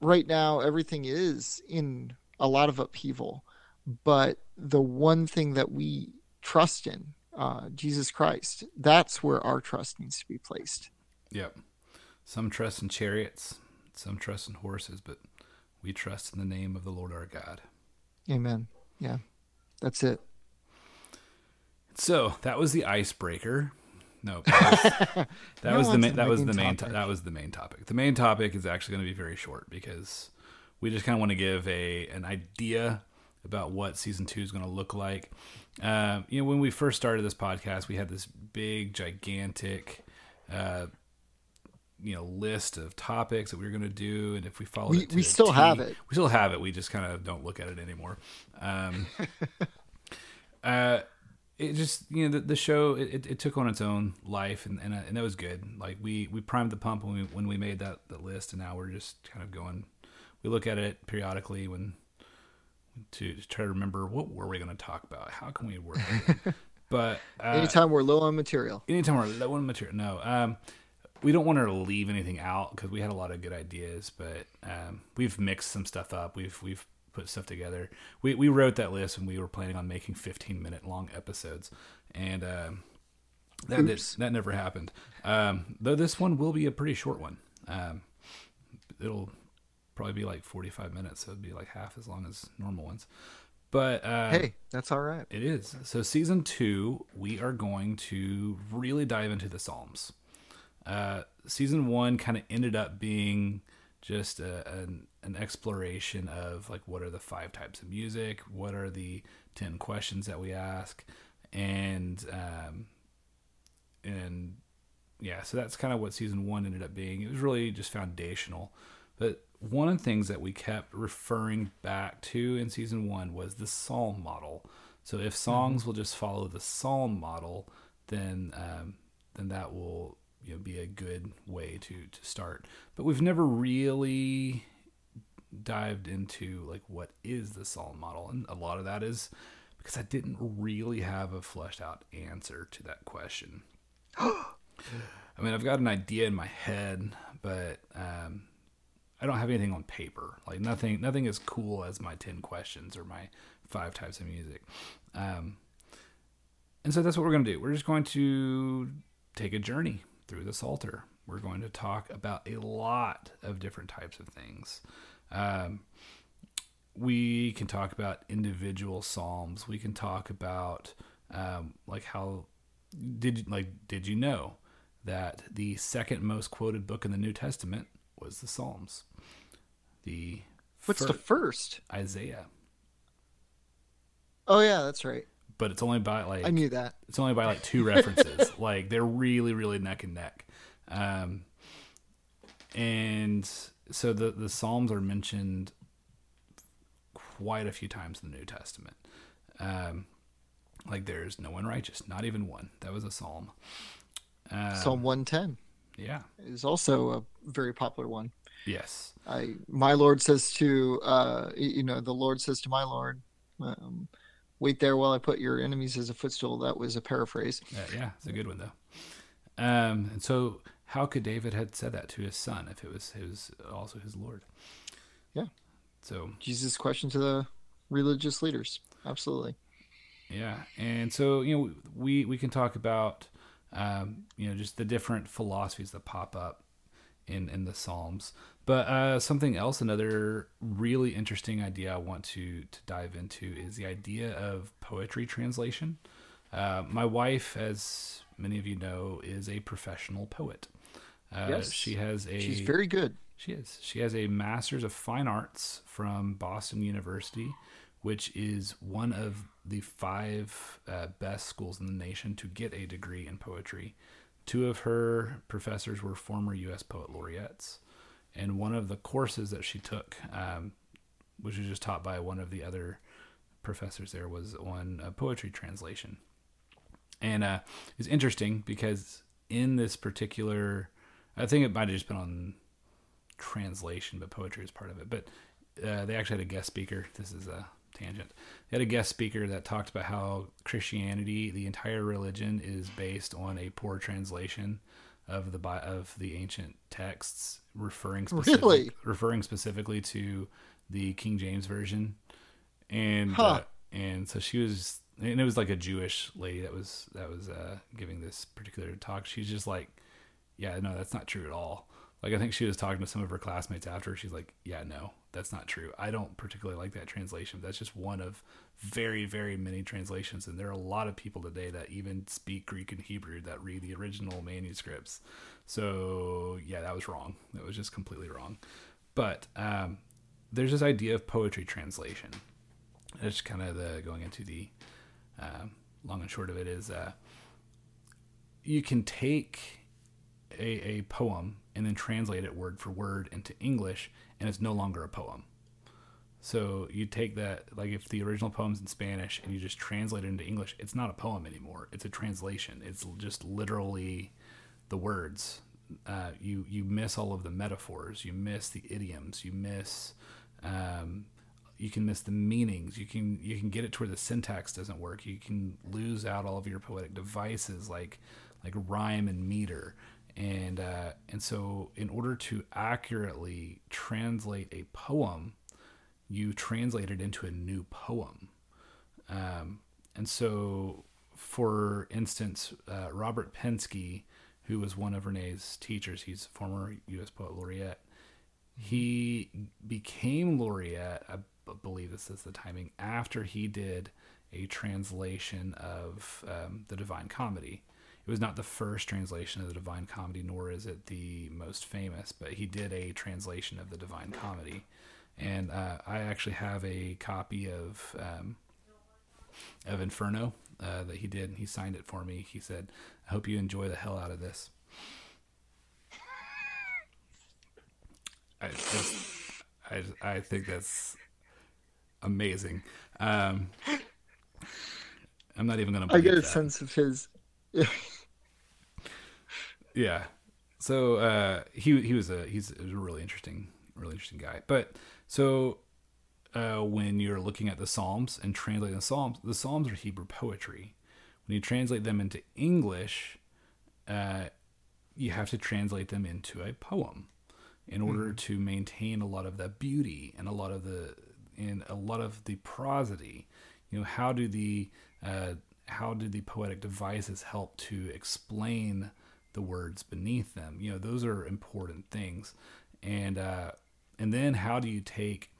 right now everything is in a lot of upheaval, but the one thing that we trust in, uh, Jesus Christ, that's where our trust needs to be placed. Yep. Some trust in chariots, some trust in horses, but we trust in the name of the Lord our God. Amen. Yeah, that's it. So that was the icebreaker. No, that was, that was the that was the main to- that was the main topic. The main topic is actually going to be very short because we just kind of want to give a an idea about what season two is going to look like. Um, you know, when we first started this podcast, we had this big, gigantic, uh, you know, list of topics that we were going to do, and if we followed, We- it we still T- have it. We still have it. We just kind of don't look at it anymore. Um, uh, it just you know the, the show it, it, took on its own life and and, uh, and that was good like we we primed the pump when we when we made that that list and now we're just kind of going we look at it periodically when to, to try to remember what were we going to talk about? How can we work but uh, Anytime we're low on material. anytime we're low on material no um we don't want to leave anything out because we had a lot of good ideas but um we've mixed some stuff up. We've we've put stuff together. We we wrote that list and we were planning on making 15 minute long episodes and um that did, that never happened. Um though this one will be a pretty short one. Um it'll probably be like 45 minutes so it'd be like half as long as normal ones but uh Hey, that's all right. it is. So season two, we are going to really dive into the Psalms. Uh, season one kind of ended up being just a, an, an exploration of like what are the five types of music, what are the ten questions that we ask, and um, and yeah, so that's kind of what season one ended up being. It was really just foundational. But one of the things that we kept referring back to in season one was the psalm model. So if songs will just follow the psalm model, then um, then that will you know, be a good way to to start. But we've never really dived into like what is the psalm model, and a lot of that is because I didn't really have a fleshed out answer to that question. I mean, I've got an idea in my head, but um, I don't have anything on paper. Like nothing, nothing as cool as my ten questions or my five types of music. Um, and so that's what we're going to do. We're just going to take a journey through the Psalter. We're going to talk about a lot of different types of things. Um, we can talk about individual psalms. We can talk about um, like how did like did you know that the second most quoted book in the New Testament was the Psalms? The What's fir- the first? Isaiah, Oh yeah, that's right. but it's only by like I knew that. it's only by like two references. like they're really, really neck and neck. Um, and so the the Psalms are mentioned quite a few times in the New Testament. Um, like there's no one righteous, not even one. That was a psalm. Um, Psalm 110 Yeah. is also a very popular one. Yes. I my Lord says to uh you know the Lord says to my Lord, um, wait there while I put your enemies as a footstool. That was a paraphrase. Uh, yeah, it's a good one though. Um, and so, how could David had said that to his son if it was his also his Lord? Yeah. So Jesus' question to the religious leaders. Absolutely. Yeah, and so you know we we can talk about um, you know just the different philosophies that pop up in in the Psalms, but uh, something else, another really interesting idea I want to to dive into is the idea of poetry translation. Uh, my wife, as many of you know, is a professional poet. Uh, Yes. she has a She's very good. she is. She has a Master's of Fine Arts from Boston University, which is one of the five uh, best schools in the nation to get a degree in poetry. Two of her professors were former U.S. poet laureates, and one of the courses that she took, um, which was just taught by one of the other professors there, was on uh, poetry translation. And uh, it's interesting because in this particular, I think it might have just been on translation, but poetry is part of it. But uh, they actually had a guest speaker. This is a tangent. They had a guest speaker that talked about how Christianity, the entire religion, is based on a poor translation of the of the ancient texts, referring specific, Really? referring specifically to the King James version, and Huh. uh, and so she was, and it was like a Jewish lady that was that was uh, giving this particular talk. She's just like, yeah, no, that's not true at all. Like I think she was talking to some of her classmates after. She's like, yeah, no, that's not true. I don't particularly like that translation. That's just one of very, very many translations, and there are a lot of people today that even speak Greek and Hebrew that read the original manuscripts. So yeah, that was wrong. That was just completely wrong. But um, there's this idea of poetry translation. It's kind of the going into the um, long and short of it is uh, you can take a, a poem and then translate it word for word into English, and it's no longer a poem. So you take that, like if the original poem's in Spanish and you just translate it into English, it's not a poem anymore. It's a translation. It's just literally the words. Uh, you you miss all of the metaphors. You miss the idioms. You miss. Um, you can miss the meanings. You can you can get it to where the syntax doesn't work. You can lose out all of your poetic devices like like rhyme and meter. And uh, and so in order to accurately translate a poem, you translate it into a new poem. Um, and so, for instance, uh, Robert Pinsky, who was one of Renee's teachers, he's a former U.S. Poet Laureate. He became laureate, I believe this is the timing, after he did a translation of um, the Divine Comedy. It was not the first translation of the Divine Comedy, nor is it the most famous, but he did a translation of the Divine Comedy. And uh, I actually have a copy of um, of Inferno uh, that he did, and he signed it for me. He said, "I hope you enjoy the hell out of this." I just, I, I think that's amazing. Um, I'm not even going to. I get a that. sense of his. Yeah. So uh, he he was a he's a really interesting really interesting guy. But so uh, when you're looking at the Psalms and translating the Psalms, the Psalms are Hebrew poetry. When you translate them into English, uh, you have to translate them into a poem in order to maintain a lot of the beauty and a lot of the and a lot of the prosody. You know, how do the uh, how do the poetic devices help to explain the words beneath them? You know, those are important things, and uh, and then how do you take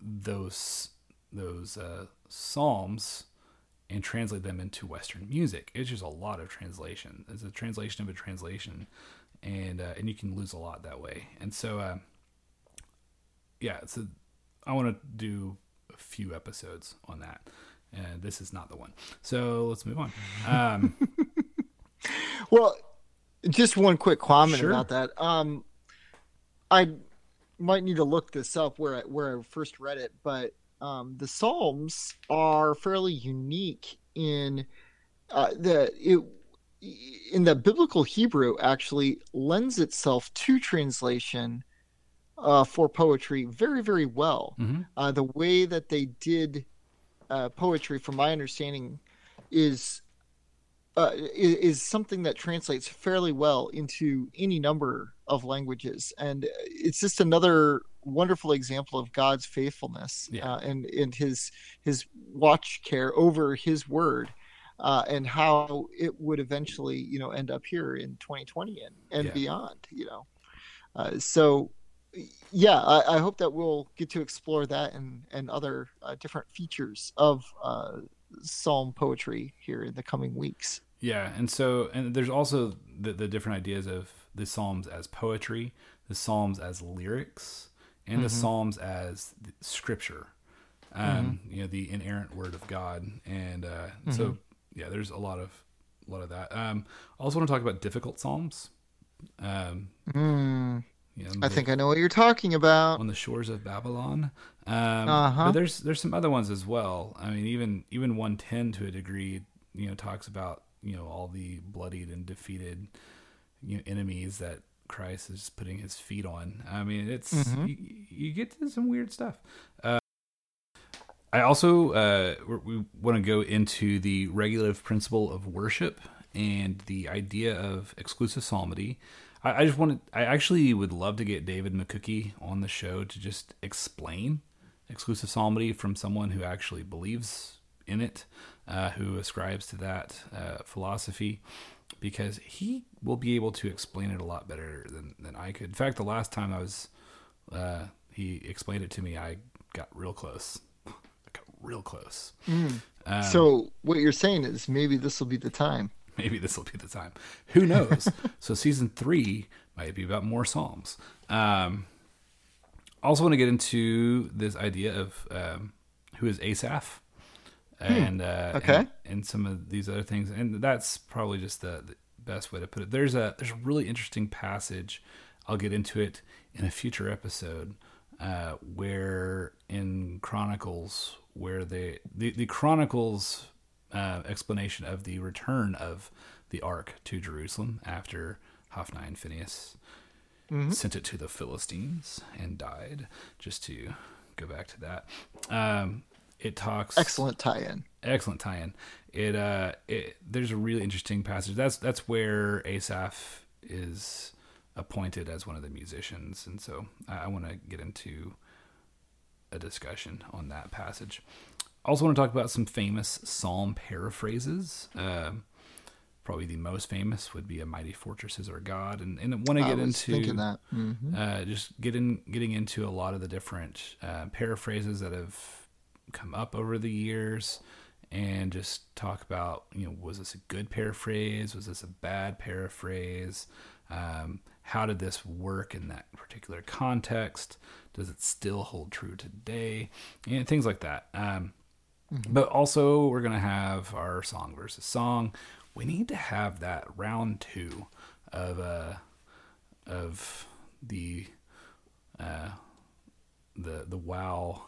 those those uh, psalms and translate them into Western music? It's just a lot of translation. It's a translation of a translation, and uh, and you can lose a lot that way. And so, uh, yeah, so I want to do a few episodes on that. And this is not the one. So let's move on. Um, Well, just one quick comment Sure. about that. Um, I might need to look this up where I, where I first read it, but um, the Psalms are fairly unique in uh, the it in the biblical Hebrew actually lends itself to translation uh, for poetry very very well. mhm. Uh, the way that they did uh, poetry, from my understanding, is uh, i- is something that translates fairly well into any number of languages, and it's just another wonderful example of God's faithfulness Yeah. uh, and and his his watch care over His word. Uh, and how it would eventually, you know, end up here in 2020 and, and Yeah. beyond, you know. Uh, so, yeah, I, I hope that we'll get to explore that and and other uh, different features of uh, psalm poetry here in the coming weeks. Yeah, and so and there's also the, the different ideas of the psalms as poetry, the psalms as lyrics, and the psalms as scripture. Um, You know, the inerrant word of God, and uh, so yeah, there's a lot of a lot of that. Um, I also want to talk about difficult psalms. Um, Mm, you know, I the- think I know what you're talking about. on the shores of Babylon. Um, Uh-huh. But there's there's some other ones as well. I mean, even even 110 to a degree, you know, talks about you know all the bloodied and defeated you know, enemies that Christ is putting his feet on. I mean, it's Mhm. you, you get to some weird stuff. Uh, I also uh, we want to go into the regulative principle of worship and the idea of exclusive psalmody. I, I just wanted, I actually would love to get David McCookie on the show to just explain exclusive psalmody from someone who actually believes in it, uh, who ascribes to that uh, philosophy, because he will be able to explain it a lot better than, than I could. In fact, the last time I was, uh, he explained it to me, I got real close. I got real close. Um, so what you're saying is maybe this will be the time. Maybe this will be the time. Who knows? so season three might be about more psalms. Um, also want to get into this idea of um, who is Asaph and, uh, Okay. and and some of these other things, and that's probably just the, the best way to put it. There's a there's a really interesting passage. I'll get into it in a future episode uh, where in Chronicles where they the, the Chronicles uh, explanation of the return of the ark to Jerusalem after Hophni and Phineas sent it to the Philistines and died. Just to go back to that, um, it talks Excellent tie-in. excellent tie-in. It uh, it, there's a really interesting passage. That's that's where Asaph is appointed as one of the musicians, and so I, I want to get into a discussion on that passage. Also, want to talk about some famous psalm paraphrases. Um probably the most famous would be "A mighty fortress is our God," and and want to I get into thinking that. Mhm. uh, just getting getting into a lot of the different uh, paraphrases that have come up over the years, and just talk about you know was this a good paraphrase? Was this a bad paraphrase? Um, how did this work in that particular context? Does it still hold true today? And things like that. Um, But also, we're gonna have our song versus song. We need to have that round two of uh, of the uh, the the wow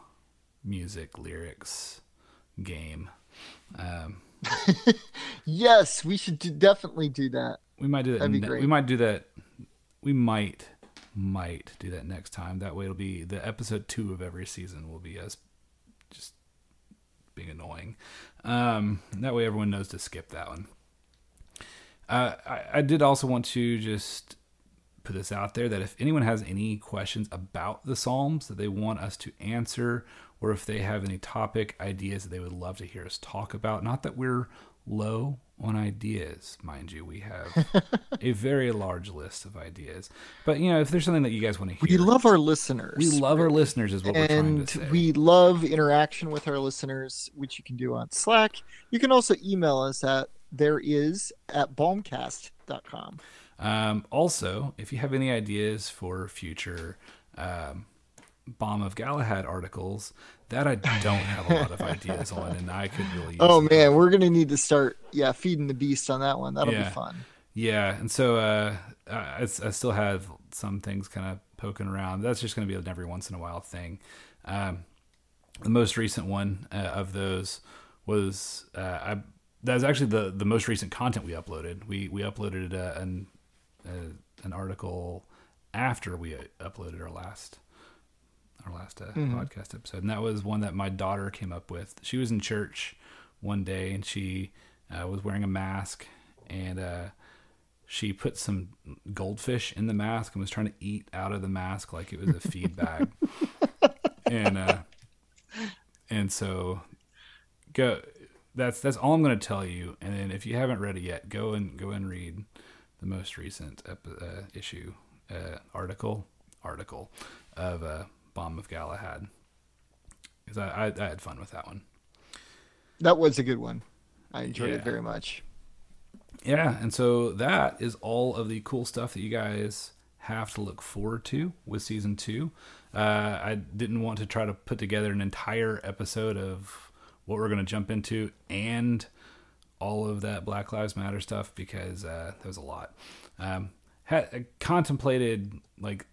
music lyrics game. Um, Yes, we should do, definitely do that. we might do that. That'd be ne- great. We might do that. We might might do that next time. That way, it'll be the episode two of every season will be us just being annoying. Um, that way, everyone knows to skip that one. Uh, I, I did also want to just put this out there that if anyone has any questions about the Psalms that they want us to answer, or if they have any topic ideas that they would love to hear us talk about, not that we're low on ideas, mind you, we have a very large list of ideas. But you know, if there's something that you guys want to hear, We love our listeners. we love our listeners, is what we're trying and to say. And we love interaction with our listeners, which you can do on Slack. You can also email us at there is at balmcast.com. Um, also, if you have any ideas for future um, Bomb of Galahad articles, that I don't have a lot of ideas on, and I could really use Oh man, we're gonna need to start yeah feeding the beast on that one. That'll Yeah. be fun. Yeah, and so uh, I, I still have some things kind of poking around. That's just to be an every once in a while thing. Um, the most recent one uh, of those was uh, I, that was actually the the most recent content we uploaded. We we uploaded uh, an uh, an article after we uploaded our last our last uh, podcast episode, and that was one that my daughter came up with. She was in church one day, and she uh, was wearing a mask, and uh, she put some goldfish in the mask and was trying to eat out of the mask like it was a feed bag, and uh, and so go. That's that's all I'm going to tell you. And then if you haven't read it yet, go and go and read the most recent ep- uh, issue uh, article article of uh, Bomb of Galahad because I, I I had fun with that one. That was a good one. I enjoyed Yeah. it very much. Yeah, and so that is all of the cool stuff that you guys have to look forward to with season two. Uh, I didn't want to try to put together an entire episode of what we're going to jump into and all of that Black Lives Matter stuff because uh, there was a lot. Um, had contemplated like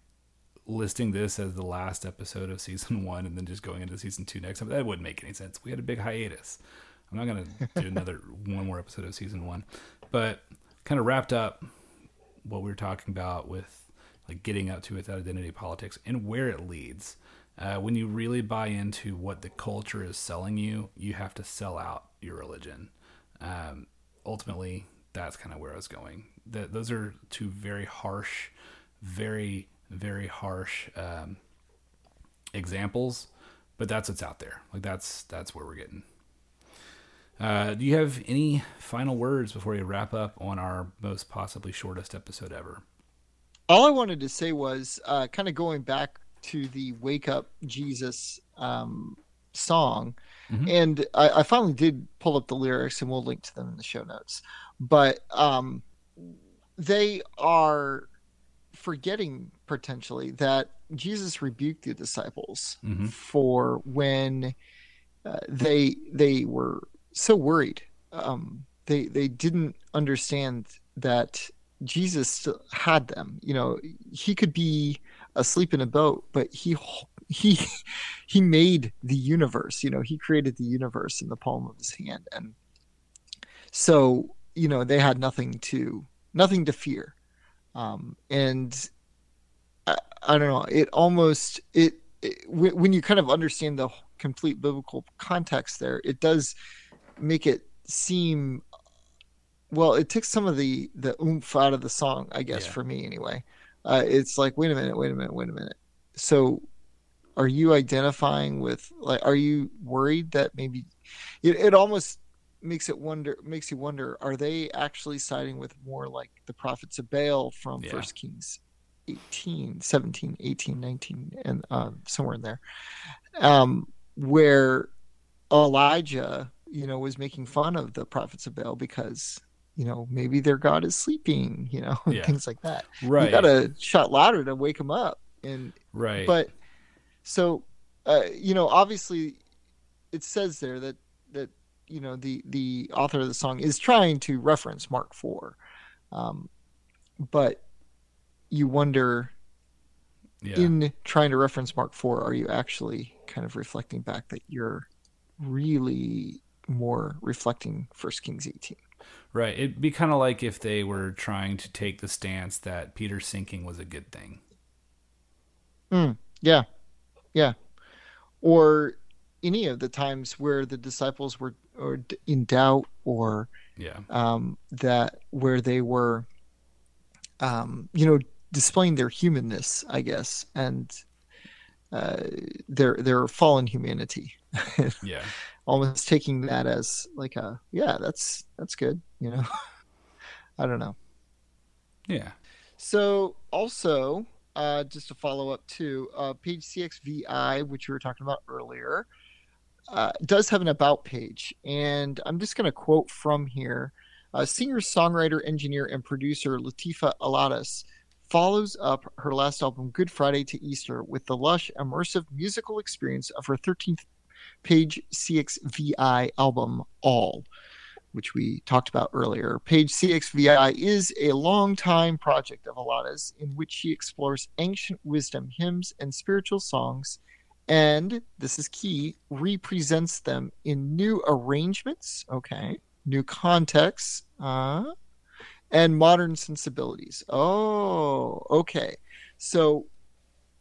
listing this as the last episode of season one and then just going into season two next time. That wouldn't make any sense. We had a big hiatus. I'm not gonna do another one more episode of season one, but kind of wrapped up what we were talking about with like getting up to with identity politics and where it leads. Uh, when you really buy into what the culture is selling you, you have to sell out your religion. Um, ultimately, that's kind of where I was going. That those are two very harsh, very very harsh um, examples, but that's what's out there. Like that's that's where we're getting. Uh, do you have any final words before we wrap up on our most possibly shortest episode ever? All I wanted to say was uh, kind of going back to the "Wake Up Jesus" um, song, Mhm. and I, I finally did pull up the lyrics, and we'll link to them in the show notes. But um, they are forgetting potentially that Jesus rebuked the disciples Mhm. for when uh, they they were so worried. Um, they they didn't understand that Jesus still had them. You know, he could be asleep in a boat, but he he he made the universe. You know, he created the universe in the palm of his hand, and so you know they had nothing to nothing to fear. Um, and I, I don't know. It almost it, it when you kind of understand the complete biblical context there, it does make it seem well. It takes some of the the oomph out of the song, I guess, Yeah. for me anyway. Uh, it's like, wait a minute, wait a minute, wait a minute. So, are you identifying with like? Are you worried that maybe it, it almost makes it wonder makes you wonder are they actually siding with more like the prophets of baal from Yeah. first kings 18 17 18 19 and um, somewhere in there um, where elijah you know was making fun of the prophets of baal because you know maybe their god is sleeping you know and Yeah. things like that Right. you gotta shout louder to wake him up and right. but so uh, you know obviously it says there that that you know the the author of the song is trying to reference mark 4 um, but you wonder yeah. in trying to reference mark 4 are you actually kind of reflecting back that you're really more reflecting first kings 18 Right. It'd be kind of like if they were trying to take the stance that Peter sinking was a good thing. Yeah, yeah. Or any of the times where the disciples were or in doubt, or Yeah. um, that where they were, um, you know, displaying their humanness, I guess, and uh, their their fallen humanity, Yeah. almost taking that as like a yeah, that's that's good, you know. I don't know. Yeah. So also, uh, just to follow up to uh, page CXVI, which we were talking about earlier, uh, does have an about page, and I'm just going to quote from here. Uh, singer, songwriter, engineer, and producer Latifah Alattas follows up her last album, Good Friday to Easter, with the lush, immersive musical experience of her 13th page CXVI album, All which we talked about earlier. Page CXVI is a long-time project of Alattas in which she explores ancient wisdom, hymns, and spiritual songs, and this is key, represents them in new arrangements, okay, new contexts, uh, and modern sensibilities. Oh, okay. So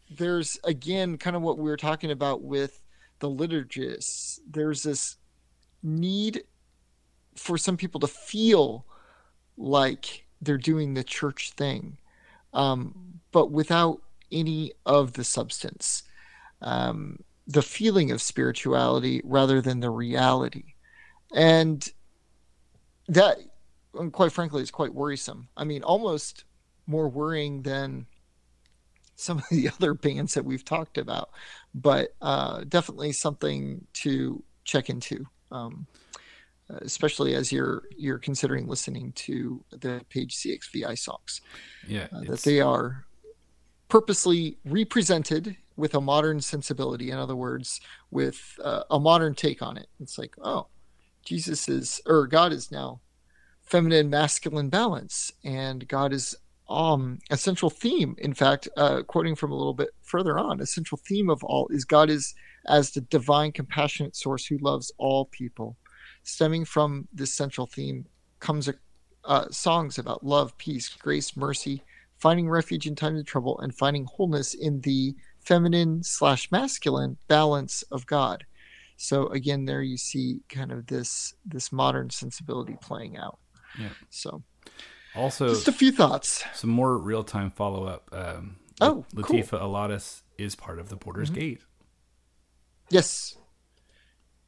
there's again kind of what we were talking about with the liturgists. There's this need for some people to feel like they're doing the church thing, um, but without any of the substance, um, the feeling of spirituality rather than the reality. And that, quite frankly, is quite worrisome. I mean, almost more worrying than some of the other bands that we've talked about, but uh, definitely something to check into. Um, especially as you're you're considering listening to the page CXVI songs, Yeah. uh, that they are purposely represented with a modern sensibility. In other words, with uh, a modern take on it. It's like, oh, Jesus is or God is now feminine masculine balance, and God is um a central theme. In fact, uh, quoting from a little bit further on, a central theme of all is God is as the divine compassionate source who loves all people stemming from this central theme comes uh, songs about love, peace, grace, mercy, finding refuge in times of trouble, and finding wholeness in the feminine slash masculine balance of God. So again, there you see kind of this this modern sensibility playing out. Yeah. So Also, just a few thoughts. some more real time follow up. Um, Oh, cool. Mm-hmm. Latifah Alattas is part of the Porter's Gate Yes.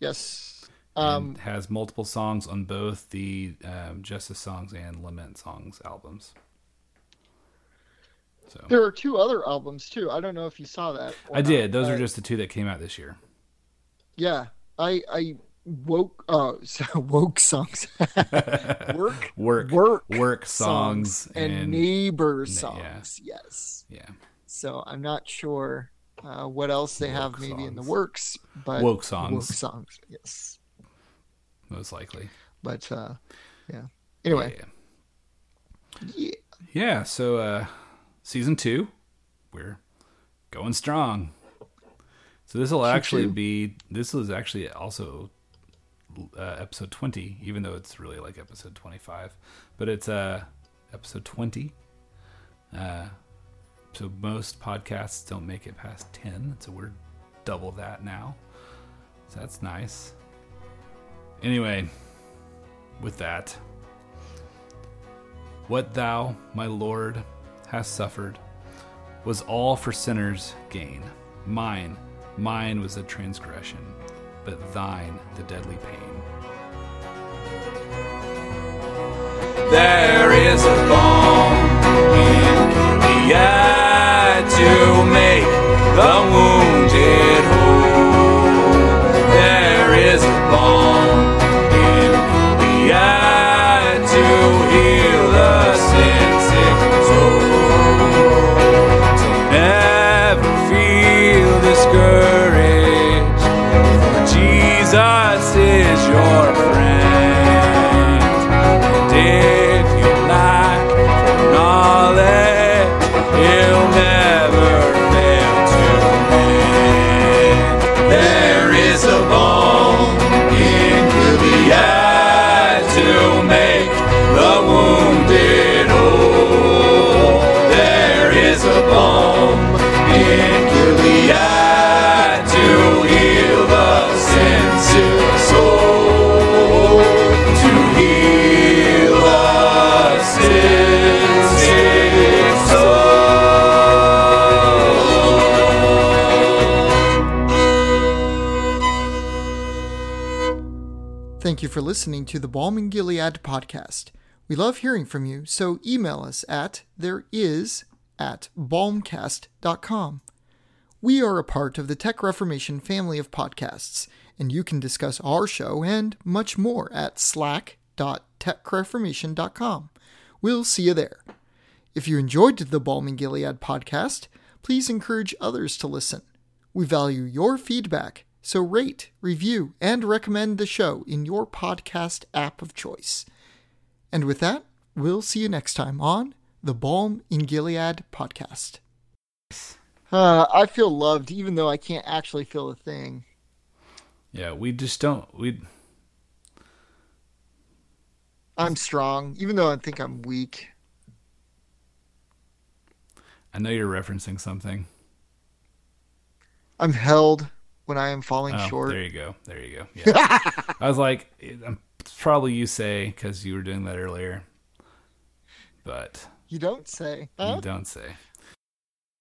Yes. Um, and has multiple songs on both the um, Justice Songs and Lament Songs albums. So there are two other albums too. I don't know if you saw that. I did. Those are just the two that came out this year. Yeah, I I woke uh so woke songs, work Work, work work songs, and, and, neighbor yeah. songs. Yes. yeah, So I'm not sure uh, what else they have Woke maybe in the works, but Woke songs. Woke songs. Yes. most likely. But uh, yeah. Anyway, yeah. yeah. Yeah, so uh season 2, we're going strong. So this will actually be this is actually also uh, episode 20 even though it's really like episode 25, but it's uh episode 20. Uh so most podcasts don't make it past 10, so we're double that now. So that's nice. Anyway, with that, what thou, my Lord, hast suffered was all for sinners' gain. Mine, mine was the transgression, but thine the deadly pain. There Thank you for listening to the Balm in Gilead podcast. We love hearing from you, so email us at there is at balmcast.com. We are a part of the Tech Reformation family of podcasts, and you can discuss our show and much more at slack.techreformation.com. We'll see you there. If you enjoyed the Balm in Gilead podcast, please encourage others to listen. We value your feedback, so rate, review, and recommend the show in your podcast app of choice. And with that, we'll see you next time on the Balm in Gilead podcast. Uh, I feel loved, even though I can't actually feel a thing. Yeah, we just don't we I'm strong, even though I think I'm weak. I know you're referencing something. I'm held when I am falling Oh, short. there you go. There you go. Yeah. I was like, I'm probably you say because you were doing that earlier, but You don't say. Huh? you don't say.